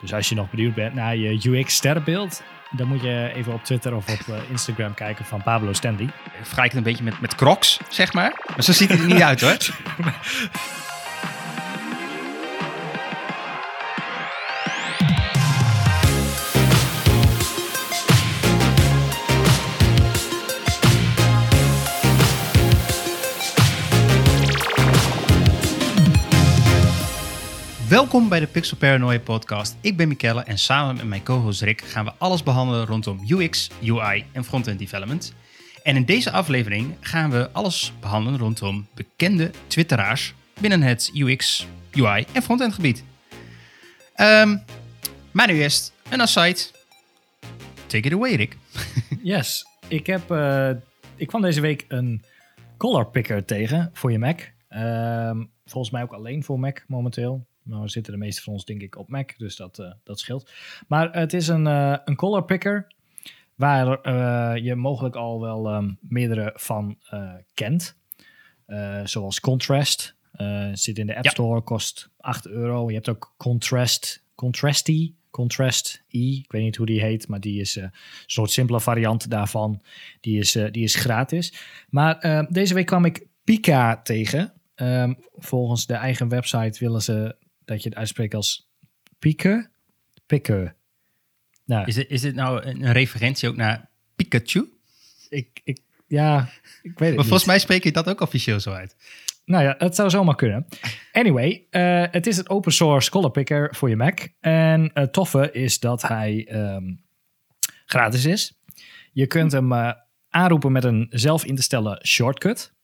Dus als je nog benieuwd bent naar je UX-sterrenbeeld, dan moet je even op Twitter of op eh, Instagram kijken van Pablo Stanley. Ik het een beetje met, met crocs, zeg maar. Maar zo ziet hij er niet uit hoor. bij de Pixel Paranoia podcast. Ik ben Mikelle en samen met mijn co-host Rick gaan we alles behandelen rondom UX, UI en frontend development. En in deze aflevering gaan we alles behandelen rondom bekende twitteraars binnen het UX, UI en frontend gebied. Um, maar nu eerst een aside. Take it away Rick. yes, ik, heb, uh, ik kwam deze week een color picker tegen voor je Mac. Uh, volgens mij ook alleen voor Mac momenteel. Nou, we zitten de meeste van ons denk ik op Mac, dus dat, uh, dat scheelt. Maar het is een, uh, een color picker waar uh, je mogelijk al wel um, meerdere van kent. zoals Contrast. zit in de App Store, kost 8 euro. Je hebt ook Contrast, Contrasty, Contrast E. Ik weet niet hoe die heet, maar die is een soort simpele variant daarvan. Die is, die is gratis. Maar deze week kwam ik Pika tegen. Um, volgens de eigen website willen ze dat je het uitspreekt als pieke, pikke. Nou, is, het, is het nou een referentie ook naar Pikachu? Ik, ik, ja, ik weet het Maar volgens mij spreek je dat ook officieel zo uit. Nou ja, het zou zomaar kunnen. Anyway, uh, het is het open source color picker voor je Mac. En het toffe is dat hij um, gratis is. Je kunt hem uh, aanroepen met een zelf in te stellen shortcut.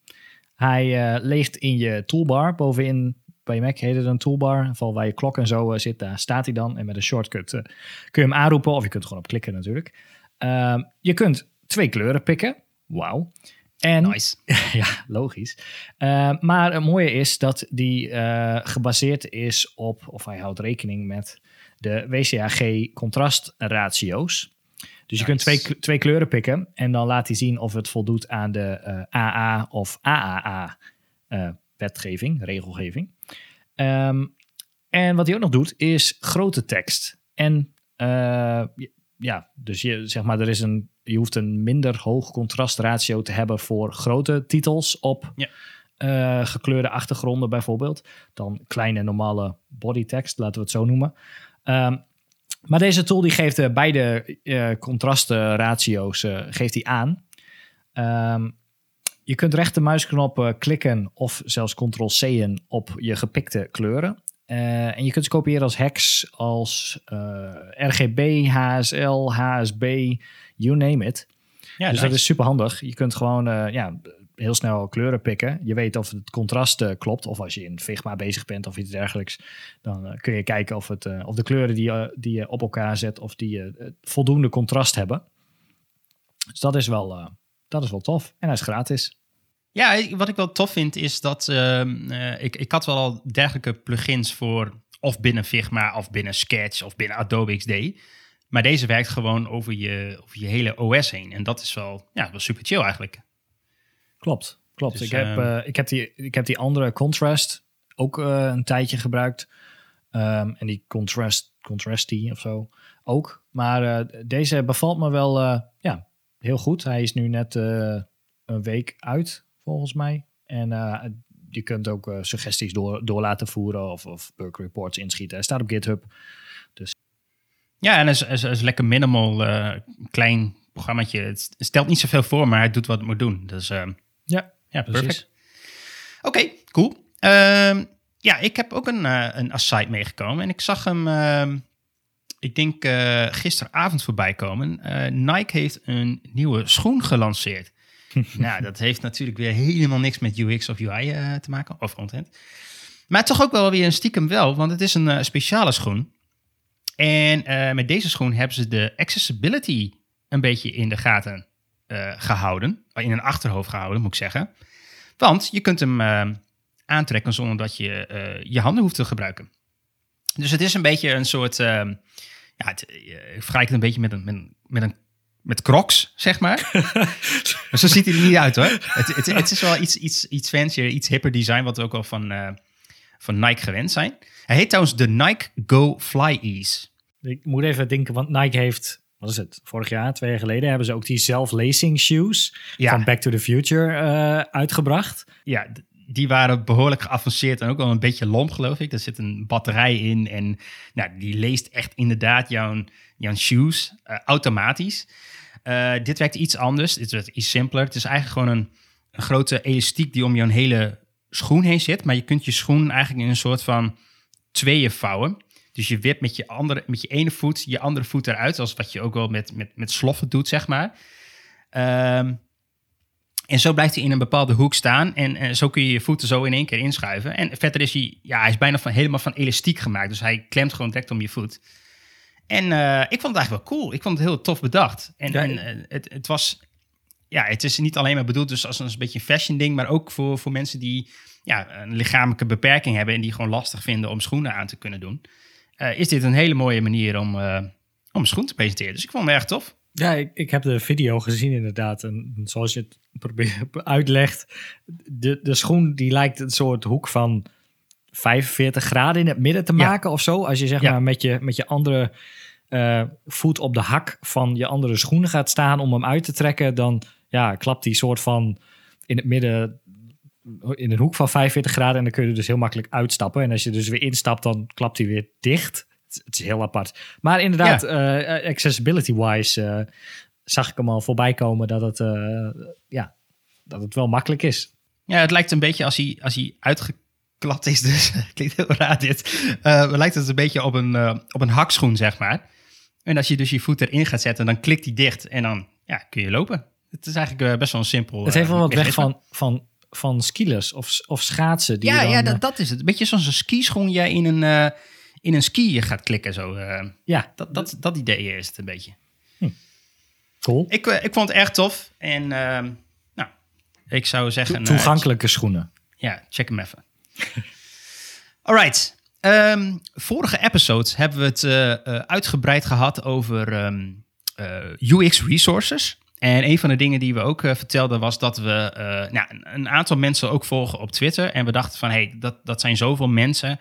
Hij uh, leegt in je toolbar bovenin bij je Mac heet het een toolbar. Val waar je klok en zo uh, zit, daar staat hij dan. En met een shortcut uh, kun je hem aanroepen of je kunt er gewoon op klikken natuurlijk. Uh, je kunt twee kleuren pikken. Wauw. En, nice. ja, logisch. Uh, maar het mooie is dat die uh, gebaseerd is op, of hij houdt rekening met de WCAG contrastratio's. Dus je kunt twee, twee kleuren pikken en dan laat hij zien of het voldoet aan de uh, AA of AAA wetgeving, regelgeving. Um, en wat hij ook nog doet, is grote tekst. En uh, ja, dus je, zeg maar, er is een, je hoeft een minder hoog contrastratio te hebben voor grote titels op ja. uh, gekleurde achtergronden bijvoorbeeld. Dan kleine normale bodytext, laten we het zo noemen. Um, maar deze tool die geeft uh, beide uh, contrastratio's geeft hij aan. Um, je kunt rechtermuisknop klikken of zelfs ctrl-c'en op je gepikte kleuren. Uh, en je kunt ze kopiëren als hex, als uh, RGB, HSL, HSB, you name it. Ja, dus nice. dat is super handig. Je kunt gewoon uh, ja, heel snel kleuren pikken. Je weet of het contrast klopt. Of als je in Figma bezig bent of iets dergelijks. Dan kun je kijken of, het, of de kleuren die je, die je op elkaar zet... of die voldoende contrast hebben. Dus dat is wel, dat is wel tof. En hij is gratis. Ja, wat ik wel tof vind is dat uh, uh, ik, ik had wel al dergelijke plugins voor of binnen Figma of binnen Sketch of binnen Adobe XD. Maar deze werkt gewoon over je, over je hele OS heen. En dat is wel, ja, wel super chill eigenlijk. Klopt, klopt. Dus, ik, heb, uh, ik, heb die, ik heb die andere Contrast ook uh, een tijdje gebruikt. Um, en die Contrast, Contrasty of zo ook. Maar deze bevalt me wel ja, heel goed. Hij is nu net een week uit, volgens mij. En uh, je kunt ook uh, suggesties door, door laten voeren of, of bug reports inschieten. Hij staat op GitHub. Dus. Ja, en is, is, is lekker minimal, uh, klein programmaatje. Het stelt niet zoveel voor, maar het doet wat het moet doen. Dus ja, ja, perfect. Oké, okay, cool. Ehm, ja, ik heb ook een, een aside meegekomen en ik zag hem ik denk uh, gisteravond voorbij komen. Uh, Nike heeft een nieuwe schoen gelanceerd. nou, dat heeft natuurlijk weer helemaal niks met UX of UI uh, te maken, of content. Maar toch ook wel weer een stiekem wel, want het is een speciale schoen. En met deze schoen hebben ze de accessibility een beetje in de gaten gehouden. In een achterhoofd gehouden, moet ik zeggen. Want je kunt hem aantrekken zonder dat je je handen hoeft te gebruiken. Dus het is een beetje een soort. Ja, het, ik vergelijk het een beetje met een, met, met een met crocs, zeg maar. maar zo ziet hij er niet uit hoor. Het, het, het, is wel iets, iets, iets fancier, iets hipper design, wat we ook wel van, uh, van Nike gewend zijn. Hij heet trouwens de Nike Go Fly Ease. Ik moet even denken, want Nike heeft, wat is het, vorig jaar, twee jaar geleden, hebben ze ook die self-lacing shoes Ja. van Back to the Future eh, uitgebracht. Ja, die waren behoorlijk geavanceerd en ook wel een beetje lomp, geloof ik. Er zit een batterij in en nou, die leest echt inderdaad jouw, jouw shoes eh, automatisch. Eh, dit werkt iets anders. Dit werkt iets simpeler. Het is eigenlijk gewoon een, een grote elastiek die om jouw hele schoen heen zit. Maar je kunt je schoen eigenlijk in een soort van tweeën vouwen. Dus je wipt met je, andere, met je ene voet je andere voet eruit. Zoals wat je ook wel met, met, met sloffen doet, zeg maar. Ehm, en zo blijft hij in een bepaalde hoek staan. En, en zo kun je je voeten zo in één keer inschuiven. En verder is hij, ja, hij is bijna van, helemaal van elastiek gemaakt. Dus hij klemt gewoon direct om je voet. En eh, ik vond het eigenlijk wel cool. Ik vond het heel tof bedacht. En, Ja, en eh, het, het was, ja, het is niet alleen maar bedoeld dus als een beetje een fashion ding. Maar ook voor, voor mensen die ja, een lichamelijke beperking hebben. En die gewoon lastig vinden om schoenen aan te kunnen doen. Eh, is dit een hele mooie manier om, eh, om schoen te presenteren. Dus ik vond het erg tof. Ja, ik, ik heb de video gezien inderdaad. En zoals je het probeert uitlegt, de, de schoen die lijkt een soort hoek van 45 graden in het midden te Ja. maken of zo. Als je zeg Ja. maar met je, met je andere eh, voet op de hak van je andere schoen gaat staan om hem uit te trekken, dan ja, klapt die soort van in het midden in een hoek van 45 graden en dan kun je er dus heel makkelijk uitstappen. En als je dus weer instapt, dan klapt hij weer dicht. Het, is heel apart. Maar inderdaad, eh, accessibility-wise eh, zag ik hem al voorbij komen dat het, eh, ja, dat het wel makkelijk is. Ja, het lijkt een beetje als hij, als hij uitgeklapt is. Dus klinkt heel raar dit. Lijkt het een beetje op een, op een hakschoen, zeg maar. En als je dus je voet erin gaat zetten, dan klikt hij dicht. En dan ja, kun je lopen. Het is eigenlijk best wel een simpel... Het heeft wel wat weg van, van, van skilers of, of schaatsen. Die Ja, dan, ja dat, dat is het. Een beetje zoals een skischoen jij in een, in een ski gaat klikken. Zo. eh. ja, dat, dat, dat idee is het een beetje. cool. Ik, eh, ik vond het erg tof. En ehm, nou, ik zou zeggen... eh, Toegankelijke schoenen. Ja, check hem even. Alright. Ehm, vorige episodes hebben we het uitgebreid gehad over ehm, eh, UX resources. En een van de dingen die we ook vertelden was dat we nou, een, aantal mensen ook volgen op Twitter. En we dachten van, hey, dat, dat zijn zoveel mensen.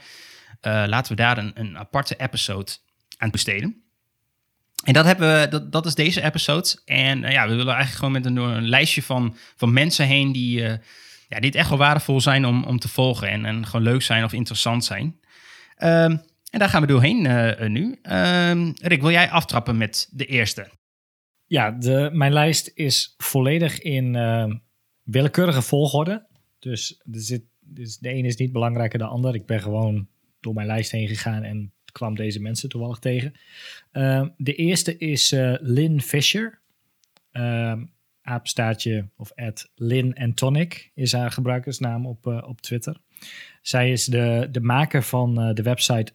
Eh, laten we daar een, een aparte episode aan besteden. En dat, hebben we, dat, dat is deze episode. En eh, ja, we willen eigenlijk gewoon met een, een lijstje van, van mensen heen die, eh, ja, die het echt wel waardevol zijn om, om te volgen. En, en gewoon leuk zijn of interessant zijn. Ehm, en daar gaan we doorheen eh, nu. Ehm, Rick, wil jij aftrappen met de eerste? Ja, de, mijn lijst is volledig in willekeurige volgorde. Dus, er zit, dus de ene is niet belangrijker dan de ander. Ik ben gewoon door mijn lijst heen gegaan en kwam deze mensen toevallig tegen. Eh, de eerste is eh, Lynn Fisher. Uh, apenstaartje of at Lynn and Tonic is haar gebruikersnaam op, eh, op Twitter. Zij is de, de maker van eh, de website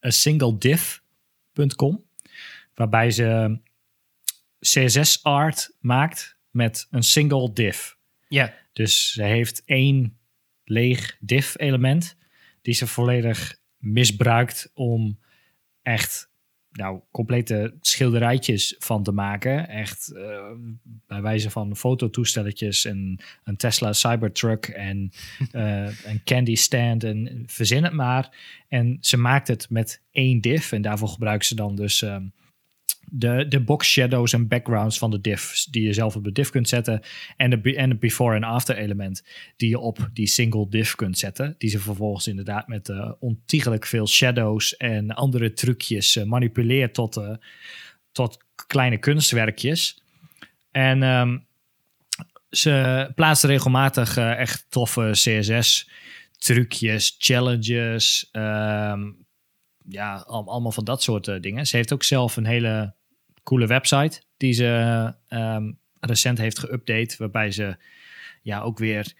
asingledif.com. Waarbij ze CSS art maakt met een single div. Ja. Dus ze heeft één leeg div element die ze volledig misbruikt om echt nou, complete schilderijtjes van te maken. Echt eh, bij wijze van fototoestelletjes en een Tesla Cybertruck en eh, een candy stand en verzin het maar. En ze maakt het met één div en daarvoor gebruikt ze dan dus ehm, de, de box shadows en backgrounds van de diffs die je zelf op de div kunt zetten. En de, en het before en after element die je op die single div kunt zetten. Die ze vervolgens inderdaad met eh, ontiegelijk veel shadows en andere trucjes eh, manipuleert tot, eh, tot kleine kunstwerkjes. En ehm, ze plaatsen regelmatig echt toffe CSS trucjes, challenges, ehm, ja, al- allemaal van dat soort dingen. Ze heeft ook zelf een hele coole website die ze ehm, recent heeft geüpdate, waarbij ze ja ook weer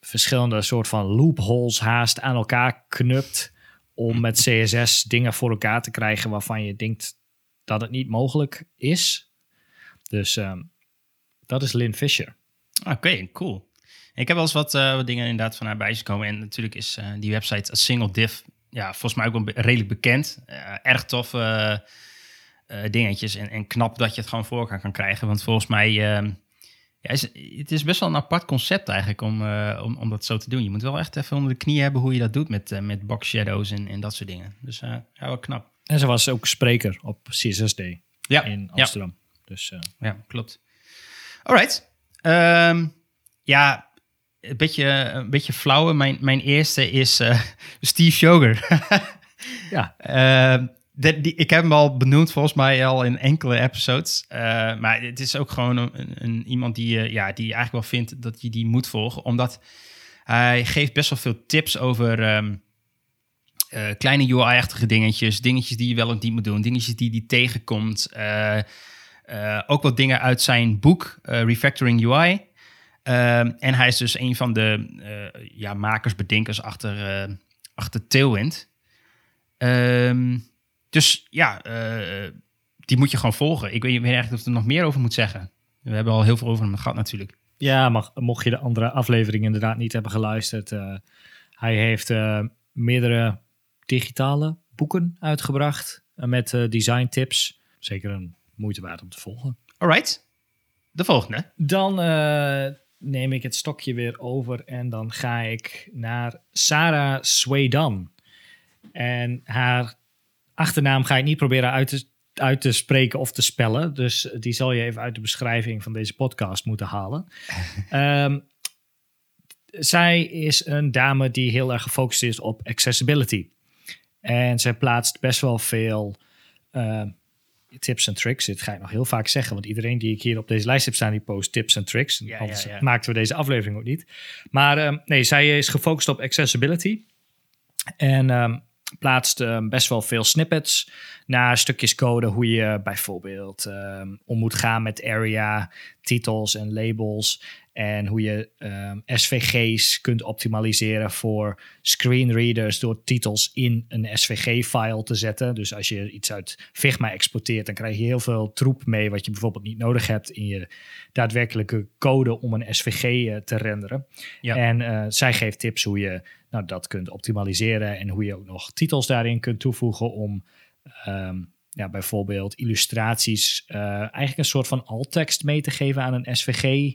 verschillende soort van loopholes haast aan elkaar knupt om met CSS dingen voor elkaar te krijgen waarvan je denkt dat het niet mogelijk is. Dus ehm, dat is Lynn Fisher. Oké, cool. Ik heb wel eens wat, eh, dingen inderdaad van haar bij. En natuurlijk is eh, die website Single Div, ja, volgens mij ook wel redelijk bekend. Eh, erg tof dingetjes en, en knap dat je het gewoon voor elkaar kan krijgen. Want volgens mij, ehm, ja, is, het is best wel een apart concept eigenlijk om, eh, om, om dat zo te doen. Je moet wel echt even onder de knie hebben hoe je dat doet met, eh, met box shadows en, en dat soort dingen. Dus eh, ja, wel knap. En ze was ook spreker op CSSD Ja, in Amsterdam. Dus eh, ja klopt. Alright. Ehm, ja, een beetje, een beetje flauwe. Mijn, mijn eerste is eh, Steve Sugar. ja, Ehm, die, ik heb hem al benoemd volgens mij al in enkele episodes. Eh, maar het is ook gewoon een, iemand die, eh, ja, die eigenlijk wel vindt dat je die moet volgen. Omdat hij geeft best wel veel tips over ehm, eh, kleine UI-achtige dingetjes. Dingetjes die je wel en niet moet doen. Dingetjes die hij tegenkomt. Ook wat dingen uit zijn boek Refactoring UI. Ehm, en hij is dus een van de ja, makers, bedenkers achter, achter Tailwind. Ehm, dus ja, eh, die moet je gewoon volgen. Ik weet, weet eigenlijk of ik er nog meer over moet zeggen. We hebben al heel veel over hem gehad natuurlijk. Ja, mag, mocht je de andere aflevering inderdaad niet hebben geluisterd. eh, hij heeft eh, meerdere digitale boeken uitgebracht met design tips. Zeker een moeite waard om te volgen. Alright, de volgende. Dan neem ik het stokje weer over en dan ga ik naar Sarah Swaydan. En haar achternaam ga ik niet proberen uit te, uit te spreken of te spellen. Dus die zal je even uit de beschrijving van deze podcast moeten halen. Ehm, zij is een dame die heel erg gefocust is op accessibility. En zij plaatst best wel veel eh, tips en tricks. Dit ga ik nog heel vaak zeggen, want iedereen die ik hier op deze lijst heb staan, die post tips en tricks. Ja, Anders ja, ja. maakten we deze aflevering ook niet. Maar ehm, nee, zij is gefocust op accessibility. En ehm, plaatst ehm, best wel veel snippets naar stukjes code. Hoe je bijvoorbeeld ehm, om moet gaan met area, titels en labels. En hoe je ehm, SVG's kunt optimaliseren voor screenreaders door titels in een SVG-file te zetten. Dus als je iets uit Figma exporteert, dan krijg je heel veel troep mee wat je bijvoorbeeld niet nodig hebt in je daadwerkelijke code om een SVG eh, te renderen. Ja. En eh, zij geeft tips hoe je nou, dat kunt optimaliseren en hoe je ook nog titels daarin kunt toevoegen om ehm, ja, bijvoorbeeld illustraties, eh, eigenlijk een soort van alt-tekst mee te geven aan een SVG.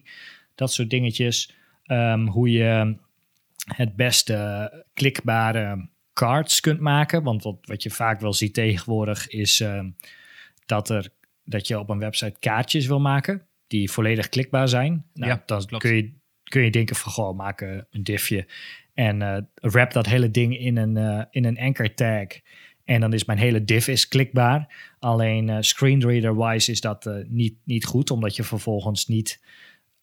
Dat soort dingetjes. Ehm, hoe je het beste klikbare cards kunt maken. Want wat, wat je vaak wel ziet tegenwoordig is ehm, dat, er, dat je op een website kaartjes wil maken die volledig klikbaar zijn. Nou, Ja, dan klopt. kun je, kun je denken van goh, maak een diffje en eh wrap dat hele ding in een, eh, in een anchor tag. En dan is mijn hele div is klikbaar. Alleen eh, screenreader-wise is dat niet, niet goed, omdat je vervolgens niet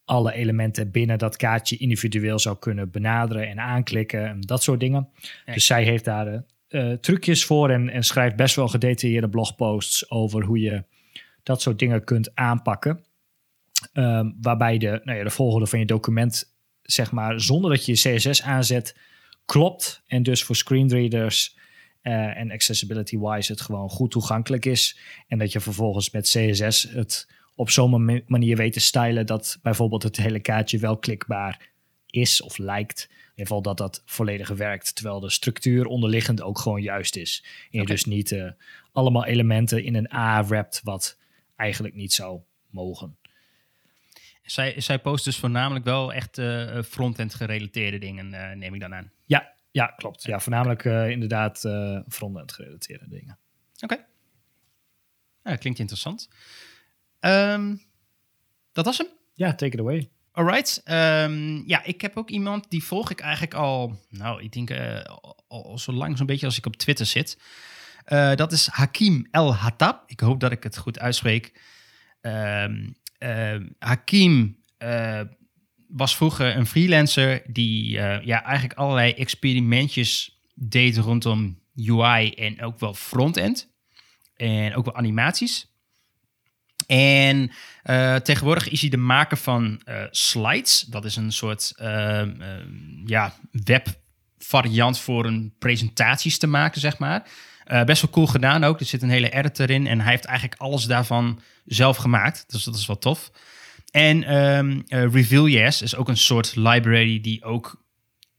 alle elementen binnen dat kaartje individueel zou kunnen benaderen en aanklikken en dat soort dingen. Dus zij heeft daar eh, eh, trucjes voor en, en schrijft best wel gedetailleerde blogposts over hoe je dat soort dingen kunt aanpakken. Ehm, waarbij de, nou ja, de volgorde van je document, zeg maar, zonder dat je je CSS aanzet, klopt. En dus voor screenreaders eh, en accessibility-wise het gewoon goed toegankelijk is. En dat je vervolgens met CSS het op zo'n mani- manier weet te stylen dat bijvoorbeeld het hele kaartje wel klikbaar is of lijkt. In ieder geval dat dat volledig werkt, terwijl de structuur onderliggend ook gewoon juist is. En je dus niet eh, allemaal elementen in een A wrapt wat eigenlijk niet zou mogen. Zij, zij post dus voornamelijk wel echt eh, front-end gerelateerde dingen, eh, neem ik dan aan. Ja, ja klopt. Ja, voornamelijk inderdaad frontend gerelateerde dingen. Oké. Ja, dat klinkt interessant. Ehm, dat was hem. Ja, take it away. Alright. Ehm, ja, ik heb ook iemand die volg ik eigenlijk al, nou, ik denk eh, al, zo lang zo'n beetje als ik op Twitter zit. Eh, dat is Hakim El Hattab. Ik hoop dat ik het goed uitspreek. Ehm, Hakim eh, was vroeger een freelancer die ja, eigenlijk allerlei experimentjes deed rondom UI en ook wel frontend. En ook wel animaties. En eh, tegenwoordig is hij de maker van eh, Slides. Dat is een soort ehm, ehm, ja, webvariant voor een presentaties te maken, zeg maar. Eh, best wel cool gedaan ook. Er zit een hele editor in en hij heeft eigenlijk alles daarvan zelf gemaakt. Dus dat is wel tof. En ehm eh, Reveal.js is ook een soort library die ook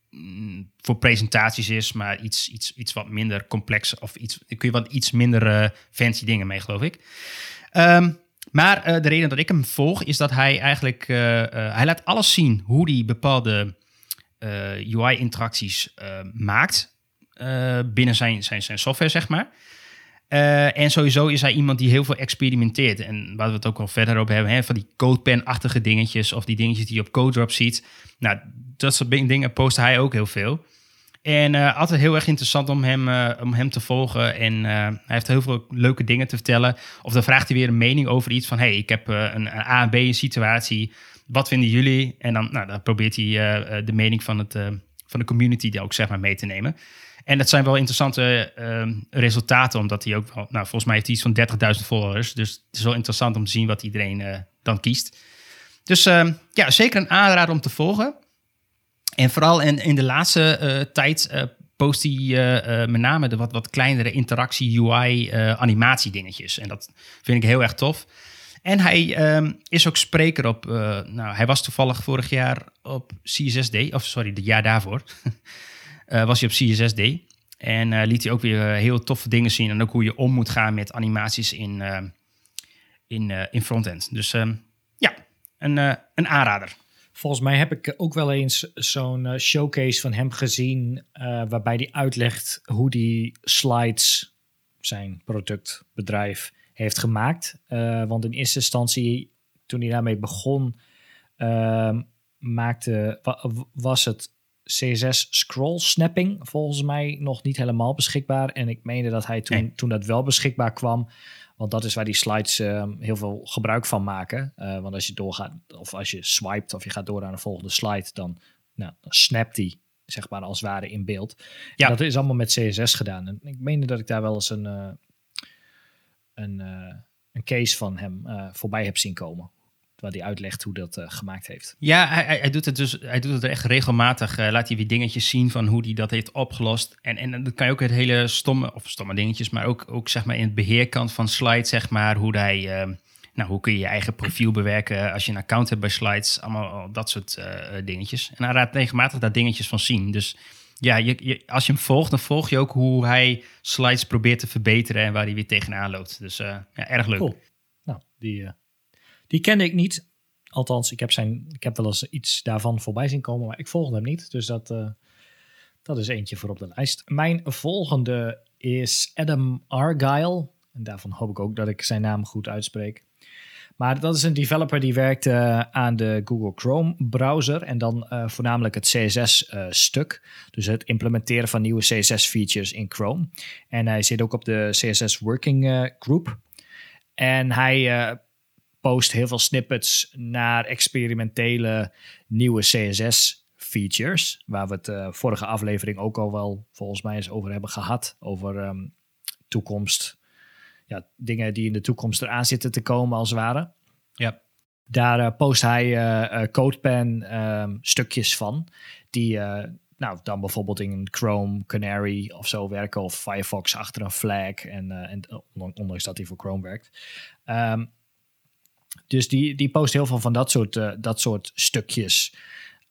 mm, voor presentaties is, maar iets, iets, iets wat minder complex of iets, kun je wat iets minder fancy dingen mee, geloof ik. Ehm, maar eh, de reden dat ik hem volg is dat hij eigenlijk, eh, eh, hij laat alles zien hoe hij bepaalde UI-interacties maakt binnen zijn, zijn, zijn software, zeg maar. En sowieso is hij iemand die heel veel experimenteert. En waar we het ook al verder over hebben, hè, van die codepen-achtige dingetjes of die dingetjes die je op CodeDrop ziet. Nou, dat soort dingen post hij ook heel veel. En uh, altijd heel erg interessant om hem, uh, om hem te volgen. En uh, hij heeft heel veel leuke dingen te vertellen. Of dan vraagt hij weer een mening over iets van... hey, ik heb een, een, A en B situatie. Wat vinden jullie? En dan, nou, dan probeert hij de mening van, het, van de community ook zeg maar mee te nemen. En dat zijn wel interessante resultaten. Omdat hij ook. Nou, volgens mij heeft hij iets van 30.000 followers. Dus het is wel interessant om te zien wat iedereen dan kiest. Dus ja, zeker een aanrader om te volgen. En vooral in, in de laatste uh, tijd uh, post hij uh, met name de wat, wat kleinere interactie, UI, animatie dingetjes. En dat vind ik heel erg tof. En hij um, is ook spreker op, nou hij was toevallig vorig jaar op CSSD, of sorry, het jaar daarvoor was hij op CSSD. En liet hij ook weer heel toffe dingen zien en ook hoe je om moet gaan met animaties in, in, in frontend. Dus um, ja, een, een aanrader. Volgens mij heb ik ook wel eens zo'n uh, showcase van hem gezien. Uh, waarbij hij uitlegt hoe die slides zijn productbedrijf heeft gemaakt. Uh, want in eerste instantie, toen hij daarmee begon, ehm, maakte, was het CSS scroll snapping volgens mij nog niet helemaal beschikbaar. En ik meende dat hij toen, toen dat wel beschikbaar kwam, want dat is waar die slides ehm, heel veel gebruik van maken. Uh, want als je doorgaat, of als je swipet of je gaat door naar de volgende slide, dan, nou, dan snapt die zeg maar als het ware in beeld. Ja. dat is allemaal met CSS gedaan. En ik meende dat ik daar wel eens een, uh, een, uh, een case van hem voorbij heb zien komen waar hij uitlegt hoe dat uh, gemaakt heeft. Ja, hij, hij, doet het dus hij doet het echt regelmatig. Uh, laat hij weer dingetjes zien van hoe hij dat heeft opgelost. En, en dan kan je ook het hele stomme, of stomme dingetjes, maar ook, ook zeg maar in het beheerkant van slides, zeg maar, hoe hij. Uh, nou, hoe kun je je eigen profiel bewerken als je een account hebt bij slides, allemaal dat soort dingetjes. En hij raadt regelmatig daar dingetjes van zien. Dus ja, je, je, als je hem volgt, dan volg je ook hoe hij slides probeert te verbeteren en waar hij weer tegenaan loopt. Dus ja, erg leuk. Cool. Nou, die die kende ik niet. Althans, ik heb, zijn, ik heb wel eens iets daarvan voorbij zien komen, maar ik volgde hem niet. Dus dat, uh, dat is eentje voor op de lijst. Mijn volgende is Adam Argyle. En daarvan hoop ik ook dat ik zijn naam goed uitspreek. Maar dat is een developer die werkt uh, aan de Google Chrome browser en dan uh, voornamelijk het CSS-stuk. dus het implementeren van nieuwe CSS-features in Chrome. En hij zit ook op de CSS Working Group. En hij post heel veel snippets naar experimentele nieuwe CSS-features. Waar we het uh, vorige aflevering ook al wel volgens mij eens over hebben gehad. Over um, toekomst. Ja, dingen die in de toekomst eraan zitten te komen als het ware. Ja. Daar uh, post hij uh, CodePen um, stukjes van. Die nou, dan bijvoorbeeld in Chrome, Canary of zo werken. Of Firefox achter een flag. En, en ondanks dat hij voor Chrome werkt. Um, dus die, die post heel veel van dat soort, uh, dat soort stukjes.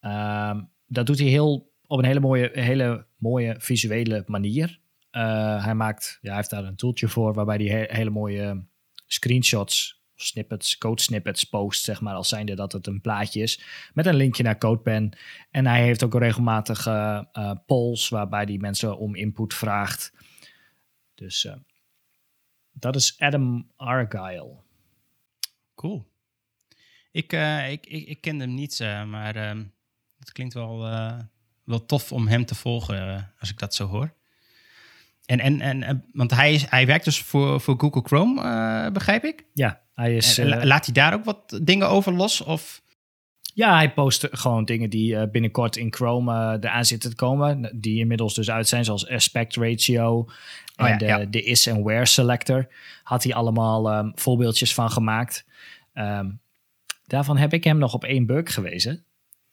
Um, dat doet hij heel, op een hele mooie, hele mooie visuele manier. Uh, hij maakt, ja, hij heeft daar een tooltje voor waarbij hij he hele mooie screenshots, snippets, code snippets post, zeg maar, als zijnde dat het een plaatje is, met een linkje naar CodePen. En hij heeft ook regelmatig uh, polls waarbij hij mensen om input vraagt. Dus dat is Adam Argyle. Cool. Ik, uh, ik, ik, ik ken hem niet, uh, maar uh, het klinkt wel, eh, wel tof om hem te volgen als ik dat zo hoor. En, en, en, want hij, is, hij werkt dus voor, voor Google Chrome, begrijp ik? Ja, hij is. En, laat hij daar ook wat dingen over los? Of? Ja, hij post gewoon dingen die binnenkort in Chrome eraan zitten te komen. Die inmiddels dus uit zijn, zoals aspect ratio oh, en ja, de, ja. de is en where selector. Had hij allemaal um, voorbeeldjes van gemaakt. Um, daarvan heb ik hem nog op één bug gewezen.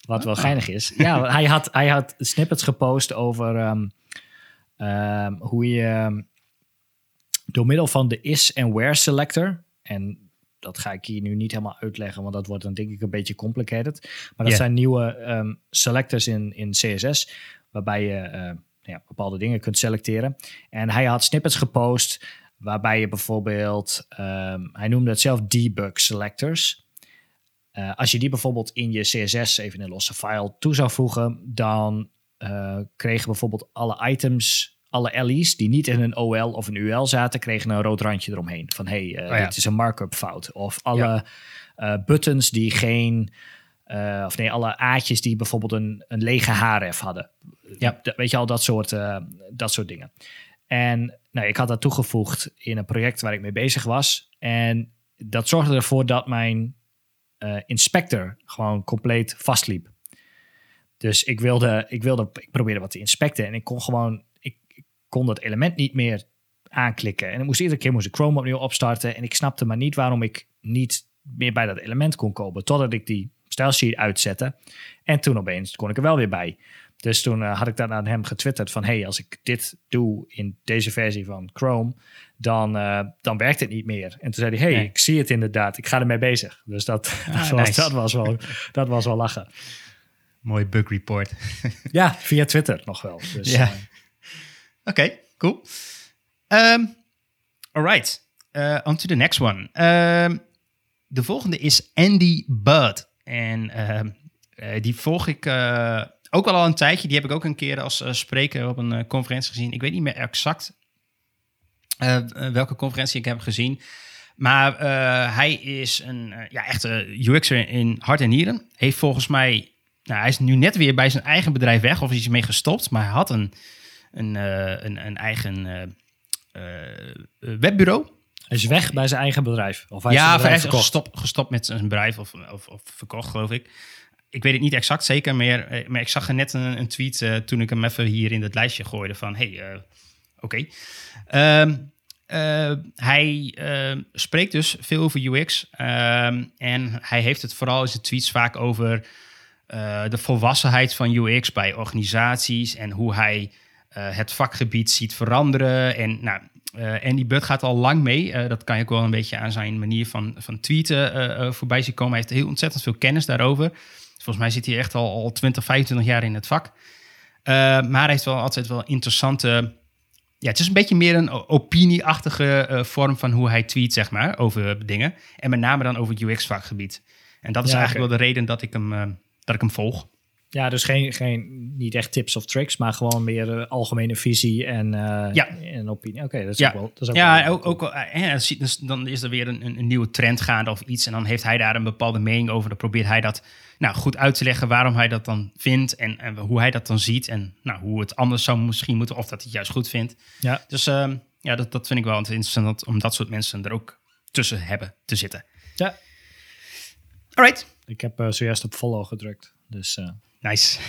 Wat wel ah. geinig is. Ja, hij had, hij had snippets gepost over um, um, hoe je door middel van de is en where selector. En dat ga ik hier nu niet helemaal uitleggen, want dat wordt dan denk ik een beetje complicated. Maar dat yeah. zijn nieuwe selectors in, in CSS, waarbij je ja, bepaalde dingen kunt selecteren. En hij had snippets gepost Waarbij je bijvoorbeeld, um, hij noemde het zelf debug selectors. Uh, als je die bijvoorbeeld in je CSS even in een losse file toe zou voegen, dan uh, kregen bijvoorbeeld alle items, alle L''s die niet in een OL of een UL zaten, kregen een rood randje eromheen. Van hé, hey, uh, Oh ja. dit is een markup fout. Of alle Ja. eh, buttons die geen, eh, of nee, alle A'tjes die bijvoorbeeld een, een lege href hadden. Ja. Weet je al, dat soort, eh, dat soort dingen. En nou, ik had dat toegevoegd in een project waar ik mee bezig was. En dat zorgde ervoor dat mijn eh, inspector gewoon compleet vastliep. Dus ik wilde, ik wilde, ik probeerde wat te inspecten en ik kon gewoon, ik, ik kon dat element niet meer aanklikken. En ik moest iedere keer moest ik Chrome opnieuw opstarten en ik snapte maar niet waarom ik niet meer bij dat element kon komen. Totdat ik die stylesheet uitzette en toen opeens kon ik er wel weer bij. Dus toen eh, had ik dat aan hem getwitterd van... hey, als ik dit doe in deze versie van Chrome, dan, eh, dan werkt het niet meer. En toen zei hij, hey, Nee. ik zie het inderdaad. Ik ga ermee bezig. Dus dat, dat, was, nice. dat, was, wel, dat was wel lachen. Mooi bug report. Ja, via Twitter nog wel. Dus, Ja. eh, Oké, cool. Um, alright, uh, on to the next one. Ehm, de volgende is Andy Budd. En ehm, eh, die volg ik eh, ook al al een tijdje. Die heb ik ook een keer als eh, spreker op een conferentie gezien. Ik weet niet meer exact welke conferentie ik heb gezien. Maar hij is een ja, echte UX'er in hart en nieren. Heeft volgens mij... Nou, hij is nu net weer bij zijn eigen bedrijf weg of is hij mee gestopt. Maar hij had een, een, een, een eigen webbureau. Hij is weg bij zijn eigen bedrijf. Of hij ja, hij is gestopt, gestopt met zijn bedrijf of, of, of verkocht, geloof ik. Ik weet het niet exact zeker meer, eh, maar ik zag er net een, een tweet eh, toen ik hem even hier in het lijstje gooide van, hey, eh, oké. Ehm, eh, hij eh, spreekt dus veel over UX ehm, en hij heeft het vooral in zijn tweets vaak over de volwassenheid van UX bij organisaties en hoe hij het vakgebied ziet veranderen. En nou, eh Andy Budd gaat al lang mee. Eh, dat kan je ook wel een beetje aan zijn manier van, van tweeten eh, voorbij zien komen. Hij heeft heel ontzettend veel kennis daarover. Volgens mij zit hij echt al, al 20, 25 jaar in het vak. Maar hij heeft wel altijd wel interessante... Ja, het is een beetje meer een opinieachtige vorm van hoe hij tweet, zeg maar, over dingen. En met name dan over het UX-vakgebied. En dat is Ja, eigenlijk wel de reden dat ik hem, dat ik hem volg. Ja, dus geen, geen, niet echt tips of tricks, maar gewoon meer eh, algemene visie en, eh, Ja. en opinie. Oké, dat is Ja. ook wel. Dat is ook Ja, wel- ook, ook, wel, eh, dus dan is er weer een, een, nieuwe trend gaande of iets. En dan heeft hij daar een bepaalde mening over. Dan probeert hij dat nou, goed uit te leggen waarom hij dat dan vindt. En, en hoe hij dat dan ziet. En nou, hoe het anders zou misschien moeten. Of dat hij het juist goed vindt. Ja. Dus ehm, ja, dat, dat vind ik wel interessant. dat- Om dat soort mensen er ook tussen hebben te zitten. Ja. Alright. Ik heb zojuist op follow gedrukt. Dus Nice.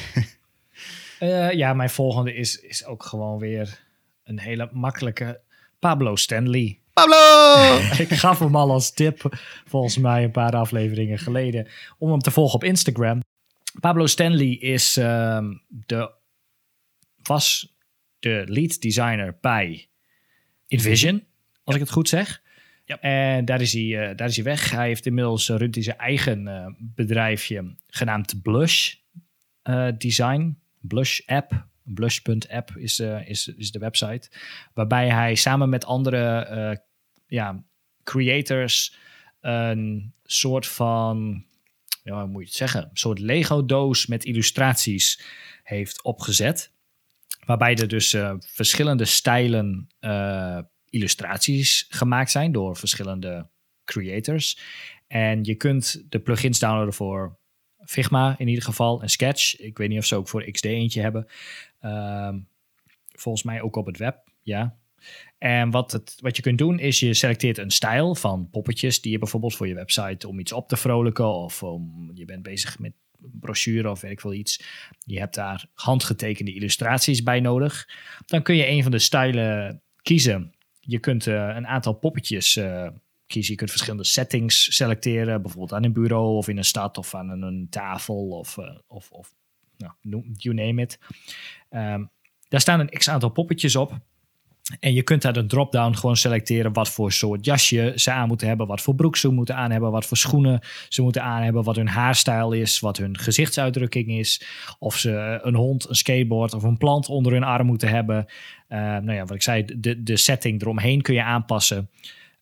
eh, ja, mijn volgende is, is ook gewoon weer een hele makkelijke Pablo Stanley. Pablo! Ik gaf hem al als tip, volgens mij een paar afleveringen geleden, om hem te volgen op Instagram. Pablo Stanley is ehm, de, was de lead designer bij InVision, als ik het goed zeg. Ja. En daar is, hij, eh, daar is hij weg. Hij heeft inmiddels runt hij zijn eigen bedrijfje genaamd Blush Design. Blush App. Blush.app is, eh, is, is de website. Waarbij hij samen met andere eh, ja, creators een soort van, ja, hoe moet je het zeggen, een soort Lego-doos met illustraties heeft opgezet. Waarbij er dus eh, verschillende stijlen eh, illustraties gemaakt zijn door verschillende creators. En je kunt de plugins downloaden voor Figma in ieder geval en Sketch. Ik weet niet of ze ook voor XD eentje hebben. Ehm, volgens mij ook op het web, ja. En wat, het, wat je kunt doen is je selecteert een stijl van poppetjes die je bijvoorbeeld voor je website om iets op te vrolijken of om je bent bezig met een brochure of weet ik iets. Je hebt daar handgetekende illustraties bij nodig. Dan kun je een van de stijlen kiezen. Je kunt eh, een aantal poppetjes eh, kiezen. Je kunt verschillende settings selecteren, bijvoorbeeld aan een bureau of in een stad of aan een, tafel of, eh, of, of nou, you name it. Ehm, daar staan een x aantal poppetjes op. En je kunt uit een drop-down gewoon selecteren wat voor soort jasje ze aan moeten hebben, wat voor broek ze moeten aan hebben, wat voor schoenen ze moeten aan hebben, wat hun haarstijl is, wat hun gezichtsuitdrukking is, of ze een hond, een skateboard of een plant onder hun arm moeten hebben. Eh, nou ja, wat ik zei, de, de setting eromheen kun je aanpassen.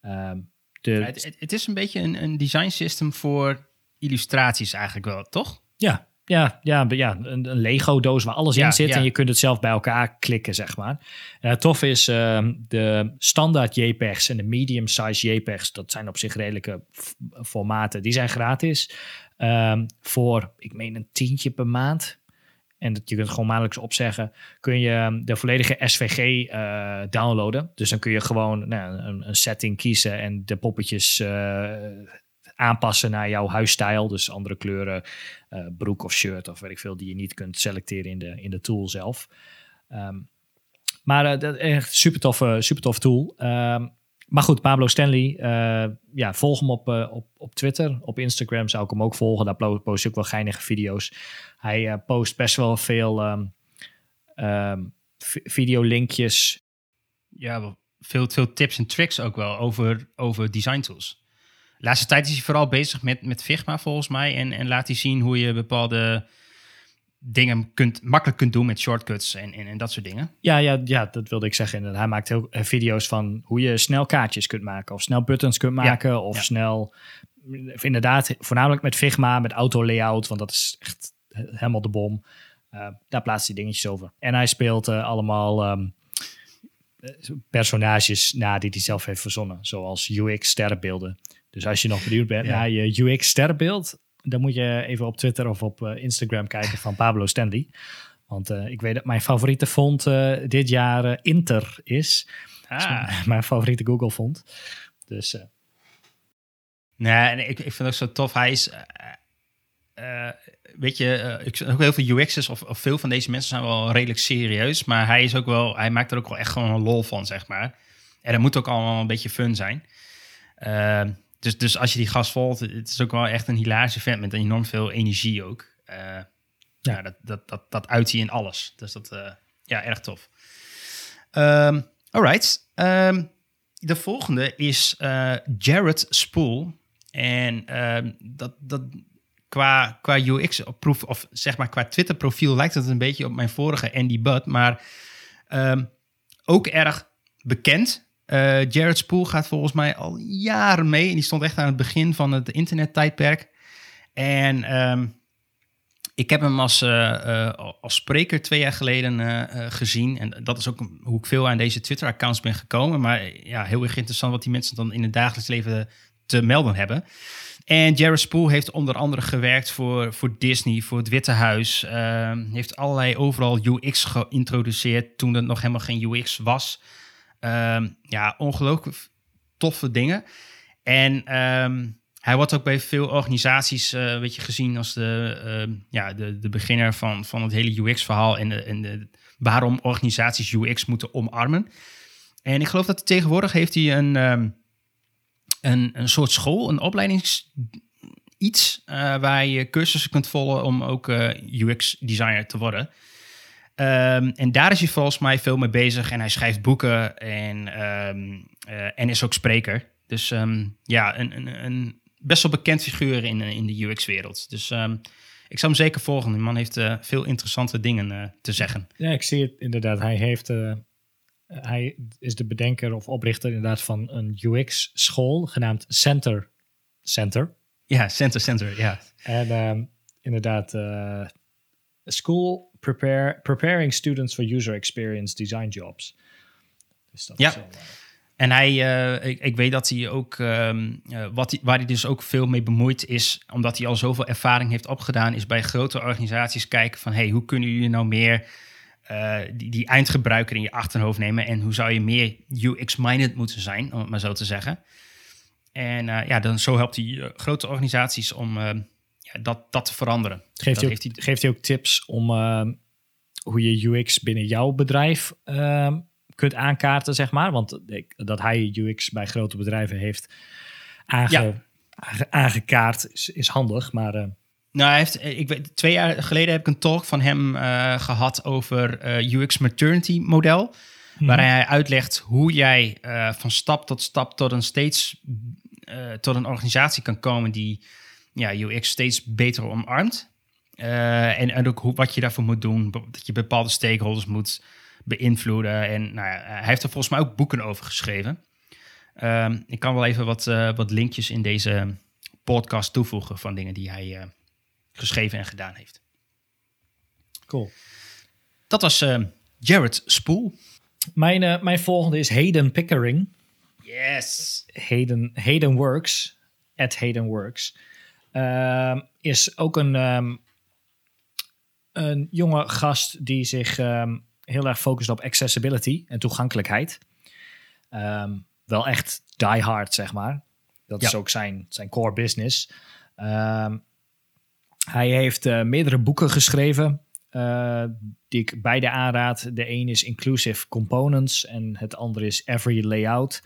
Ehm, de, het, het, het is een beetje een, een design system voor illustraties eigenlijk wel, toch? ja, Ja, ja, ja een, een Lego-doos waar alles Ja, in zit ja. en je kunt het zelf bij elkaar klikken, zeg maar. En het tof is, ehm, de standaard JPEGs en de medium-size JPEGs, dat zijn op zich redelijke formaten, die zijn gratis. Ehm, voor, ik meen, een tientje per maand. En dat je kunt gewoon maandelijks opzeggen. Kun je ehm, de volledige SVG eh, downloaden. Dus dan kun je gewoon nou, een, een setting kiezen en de poppetjes eh, aanpassen naar jouw huisstijl. Dus andere kleuren, eh, broek of shirt of weet ik veel, die je niet kunt selecteren in de, in de tool zelf. Ehm, maar dat echt super toffe, super tof tool. Ehm, maar goed, Pablo Stanley, eh, ja, volg hem op, eh, op, op Twitter. Op Instagram zou ik hem ook volgen. Daar post hij ook wel geinige video's. Hij eh, post best wel veel ehm, vi- videolinkjes. Ja, veel, veel tips en tricks ook wel over, over design tools. De laatste tijd is hij vooral bezig met, met Figma volgens mij. En, en laat hij zien hoe je bepaalde dingen kunt, makkelijk kunt doen met shortcuts en, en, en dat soort dingen. Ja, ja, ja, dat wilde ik zeggen. En hij maakt heel eh, video's van hoe je snel kaartjes kunt maken. Of snel buttons kunt maken. of ja. snel, of inderdaad, voornamelijk met Figma, met auto layout. Want dat is echt he- helemaal de bom. Eh, daar plaatst hij dingetjes over. En hij speelt eh, allemaal ehm, eh, personages na die hij zelf heeft verzonnen. Zoals UX sterrenbeelden. Dus als je nog benieuwd bent Ja. naar je UX sterrenbeeld... dan moet je even op Twitter of op eh, Instagram kijken van Pablo Stanley. Want eh, ik weet dat mijn favoriete font eh, dit jaar Inter is. Ah. mijn- mijn favoriete Google font. Dus Nee, en ik, ik vind het ook zo tof. Hij is, weet je, ik ook heel veel UX'ers of, of veel van deze mensen zijn wel redelijk serieus, maar hij is ook wel, hij maakt er ook wel echt gewoon een lol van, zeg maar. En dat moet ook allemaal een beetje fun zijn. Dus, dus als je die gast volgt, het is ook wel echt een hilarische vent met enorm veel energie ook. Eh, ja, dat, dat, dat, dat uit hij in alles. Dus dat, eh, ja, erg tof. Ehm alright. Ehm, de volgende is eh, Jared Spool. En ehm, dat, dat qua, qua UX-proef, of zeg maar qua Twitter-profiel, lijkt het een beetje op mijn vorige Andy Budd. Maar ook erg bekend. Eh, Jared Spool gaat volgens mij al jaren mee. En die stond echt aan het begin van het internettijdperk. En ehm, ik heb hem als, eh, eh, als spreker twee jaar geleden gezien. En dat is ook hoe ik veel aan deze Twitter-accounts ben gekomen. Maar ja, heel erg interessant wat die mensen dan in het dagelijks leven te melden hebben. En Jared Spool heeft onder andere gewerkt voor, voor Disney, voor het Witte Huis. Ehm, heeft allerlei overal UX geïntroduceerd toen er nog helemaal geen UX was. Ehm, ja, ongelooflijk toffe dingen. En ehm, hij wordt ook bij veel organisaties eh weet je, gezien als de, ehm, ja, de, de beginner van, van het hele UX-verhaal en, de, en de, waarom organisaties UX moeten omarmen. En ik geloof dat tegenwoordig heeft hij een, een, een soort school, een opleidings iets eh, waar je cursussen kunt volgen om ook eh, UX-designer te worden. Ehm, en daar is hij volgens mij veel mee bezig en hij schrijft boeken en, ehm, eh, en is ook spreker. Dus ehm, ja, een, een, een best wel bekend figuur in, in de UX-wereld. Dus ik zou hem zeker volgen. Die man heeft eh, veel interessante dingen eh, te zeggen. ja, ik zie het inderdaad. Hij heeft... eh, hij is de bedenker of oprichter inderdaad van een UX-school genaamd Center. Center. Ja, Center Center, ja. En inderdaad, eh, school prepare, preparing students for user experience design jobs. Dus dat Ja. is wel, eh, En hij, eh, ik, ik weet dat hij ook, ehm, eh, wat hij, waar hij dus ook veel mee bemoeid is, omdat hij al zoveel ervaring heeft opgedaan, is bij grote organisaties kijken van, hey, hoe kunnen jullie nou meer die, die eindgebruiker in je achterhoofd nemen en hoe zou je meer UX-minded moeten zijn, om het maar zo te zeggen. En ja, dan zo helpt hij grote organisaties om eh, ja, dat, dat te veranderen. geeft, hij ook, heeft hij- geeft hij ook tips om ehm, hoe je UX binnen jouw bedrijf ehm, kunt aankaarten, zeg maar? Want ik, dat hij UX bij grote bedrijven heeft aange, Ja. aange- aangekaart is, is handig, maar... eh, Nou, hij heeft, ik weet, twee jaar geleden heb ik een talk van hem eh, gehad over eh, UX maternity model. Waarin hij uitlegt hoe jij eh, van stap tot stap tot een steeds eh, tot een organisatie kan komen die ja, UX steeds beter omarmt. Eh, en, en ook hoe, wat je daarvoor moet doen. Dat je bepaalde stakeholders moet beïnvloeden. En nou ja, hij heeft er volgens mij ook boeken over geschreven. Ehm, ik kan wel even wat, eh, wat linkjes in deze podcast toevoegen van dingen die hij eh, geschreven en gedaan heeft. Cool. Dat was Jared Spoel. Mijn, mijn volgende is Hayden Pickering. Yes. Hayden, Hayden Works. At Hayden Works. Uh, is ook een, um, een jonge gast die zich um, heel erg focust op accessibility en toegankelijkheid. Um, wel echt die hard, zeg maar. Dat ja. is ook zijn, zijn core business. hij heeft uh, meerdere boeken geschreven. Uh, die ik beide aanraad. De een is Inclusive Components en het andere is Every Layout.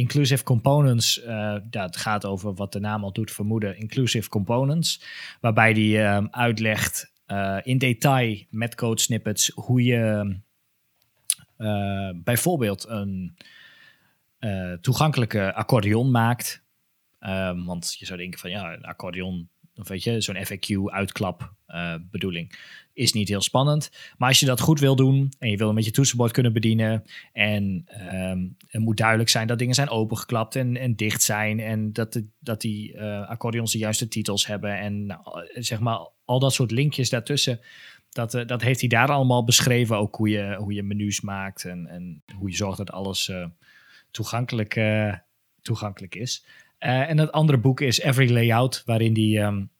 Inclusive Components, uh, dat gaat over wat de naam al doet vermoeden, Inclusive Components, waarbij die uh, uitlegt uh, in detail met code snippets hoe je bijvoorbeeld een toegankelijke accordeon maakt. Ehm, want je zou denken van ja, een accordeon, of weet je, zo'n FAQ-uitklap bedoeling is niet heel spannend. Maar als je dat goed wil doen en je wil met je toetsenbord kunnen bedienen en um, het moet duidelijk zijn dat dingen zijn opengeklapt en, en dicht zijn en dat, dat die uh, accordeons de juiste titels hebben en nou, zeg maar al dat soort linkjes daartussen. Dat, dat heeft hij daar allemaal beschreven. Ook hoe je, hoe je menus maakt en, en hoe je zorgt dat alles toegankelijk, toegankelijk is. En het andere boek is Every Layout, waarin die um,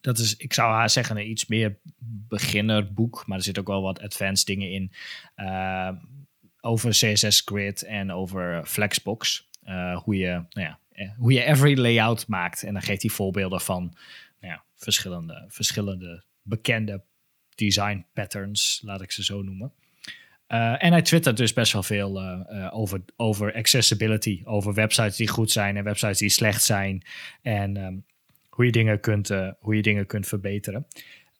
dat is, ik zou haar zeggen, een iets meer beginnerboek. Maar er zit ook wel wat advanced dingen in. Uh, over CSS Grid en over Flexbox. Uh, hoe, je, nou ja, eh, hoe je every layout maakt. En dan geeft hij voorbeelden van nou ja, verschillende, verschillende bekende design patterns, laat ik ze zo noemen. Uh, en hij twittert dus best wel veel uh, over, over accessibility, over websites die goed zijn en websites die slecht zijn. En um, hoe je dingen kunt, hoe je dingen kunt verbeteren.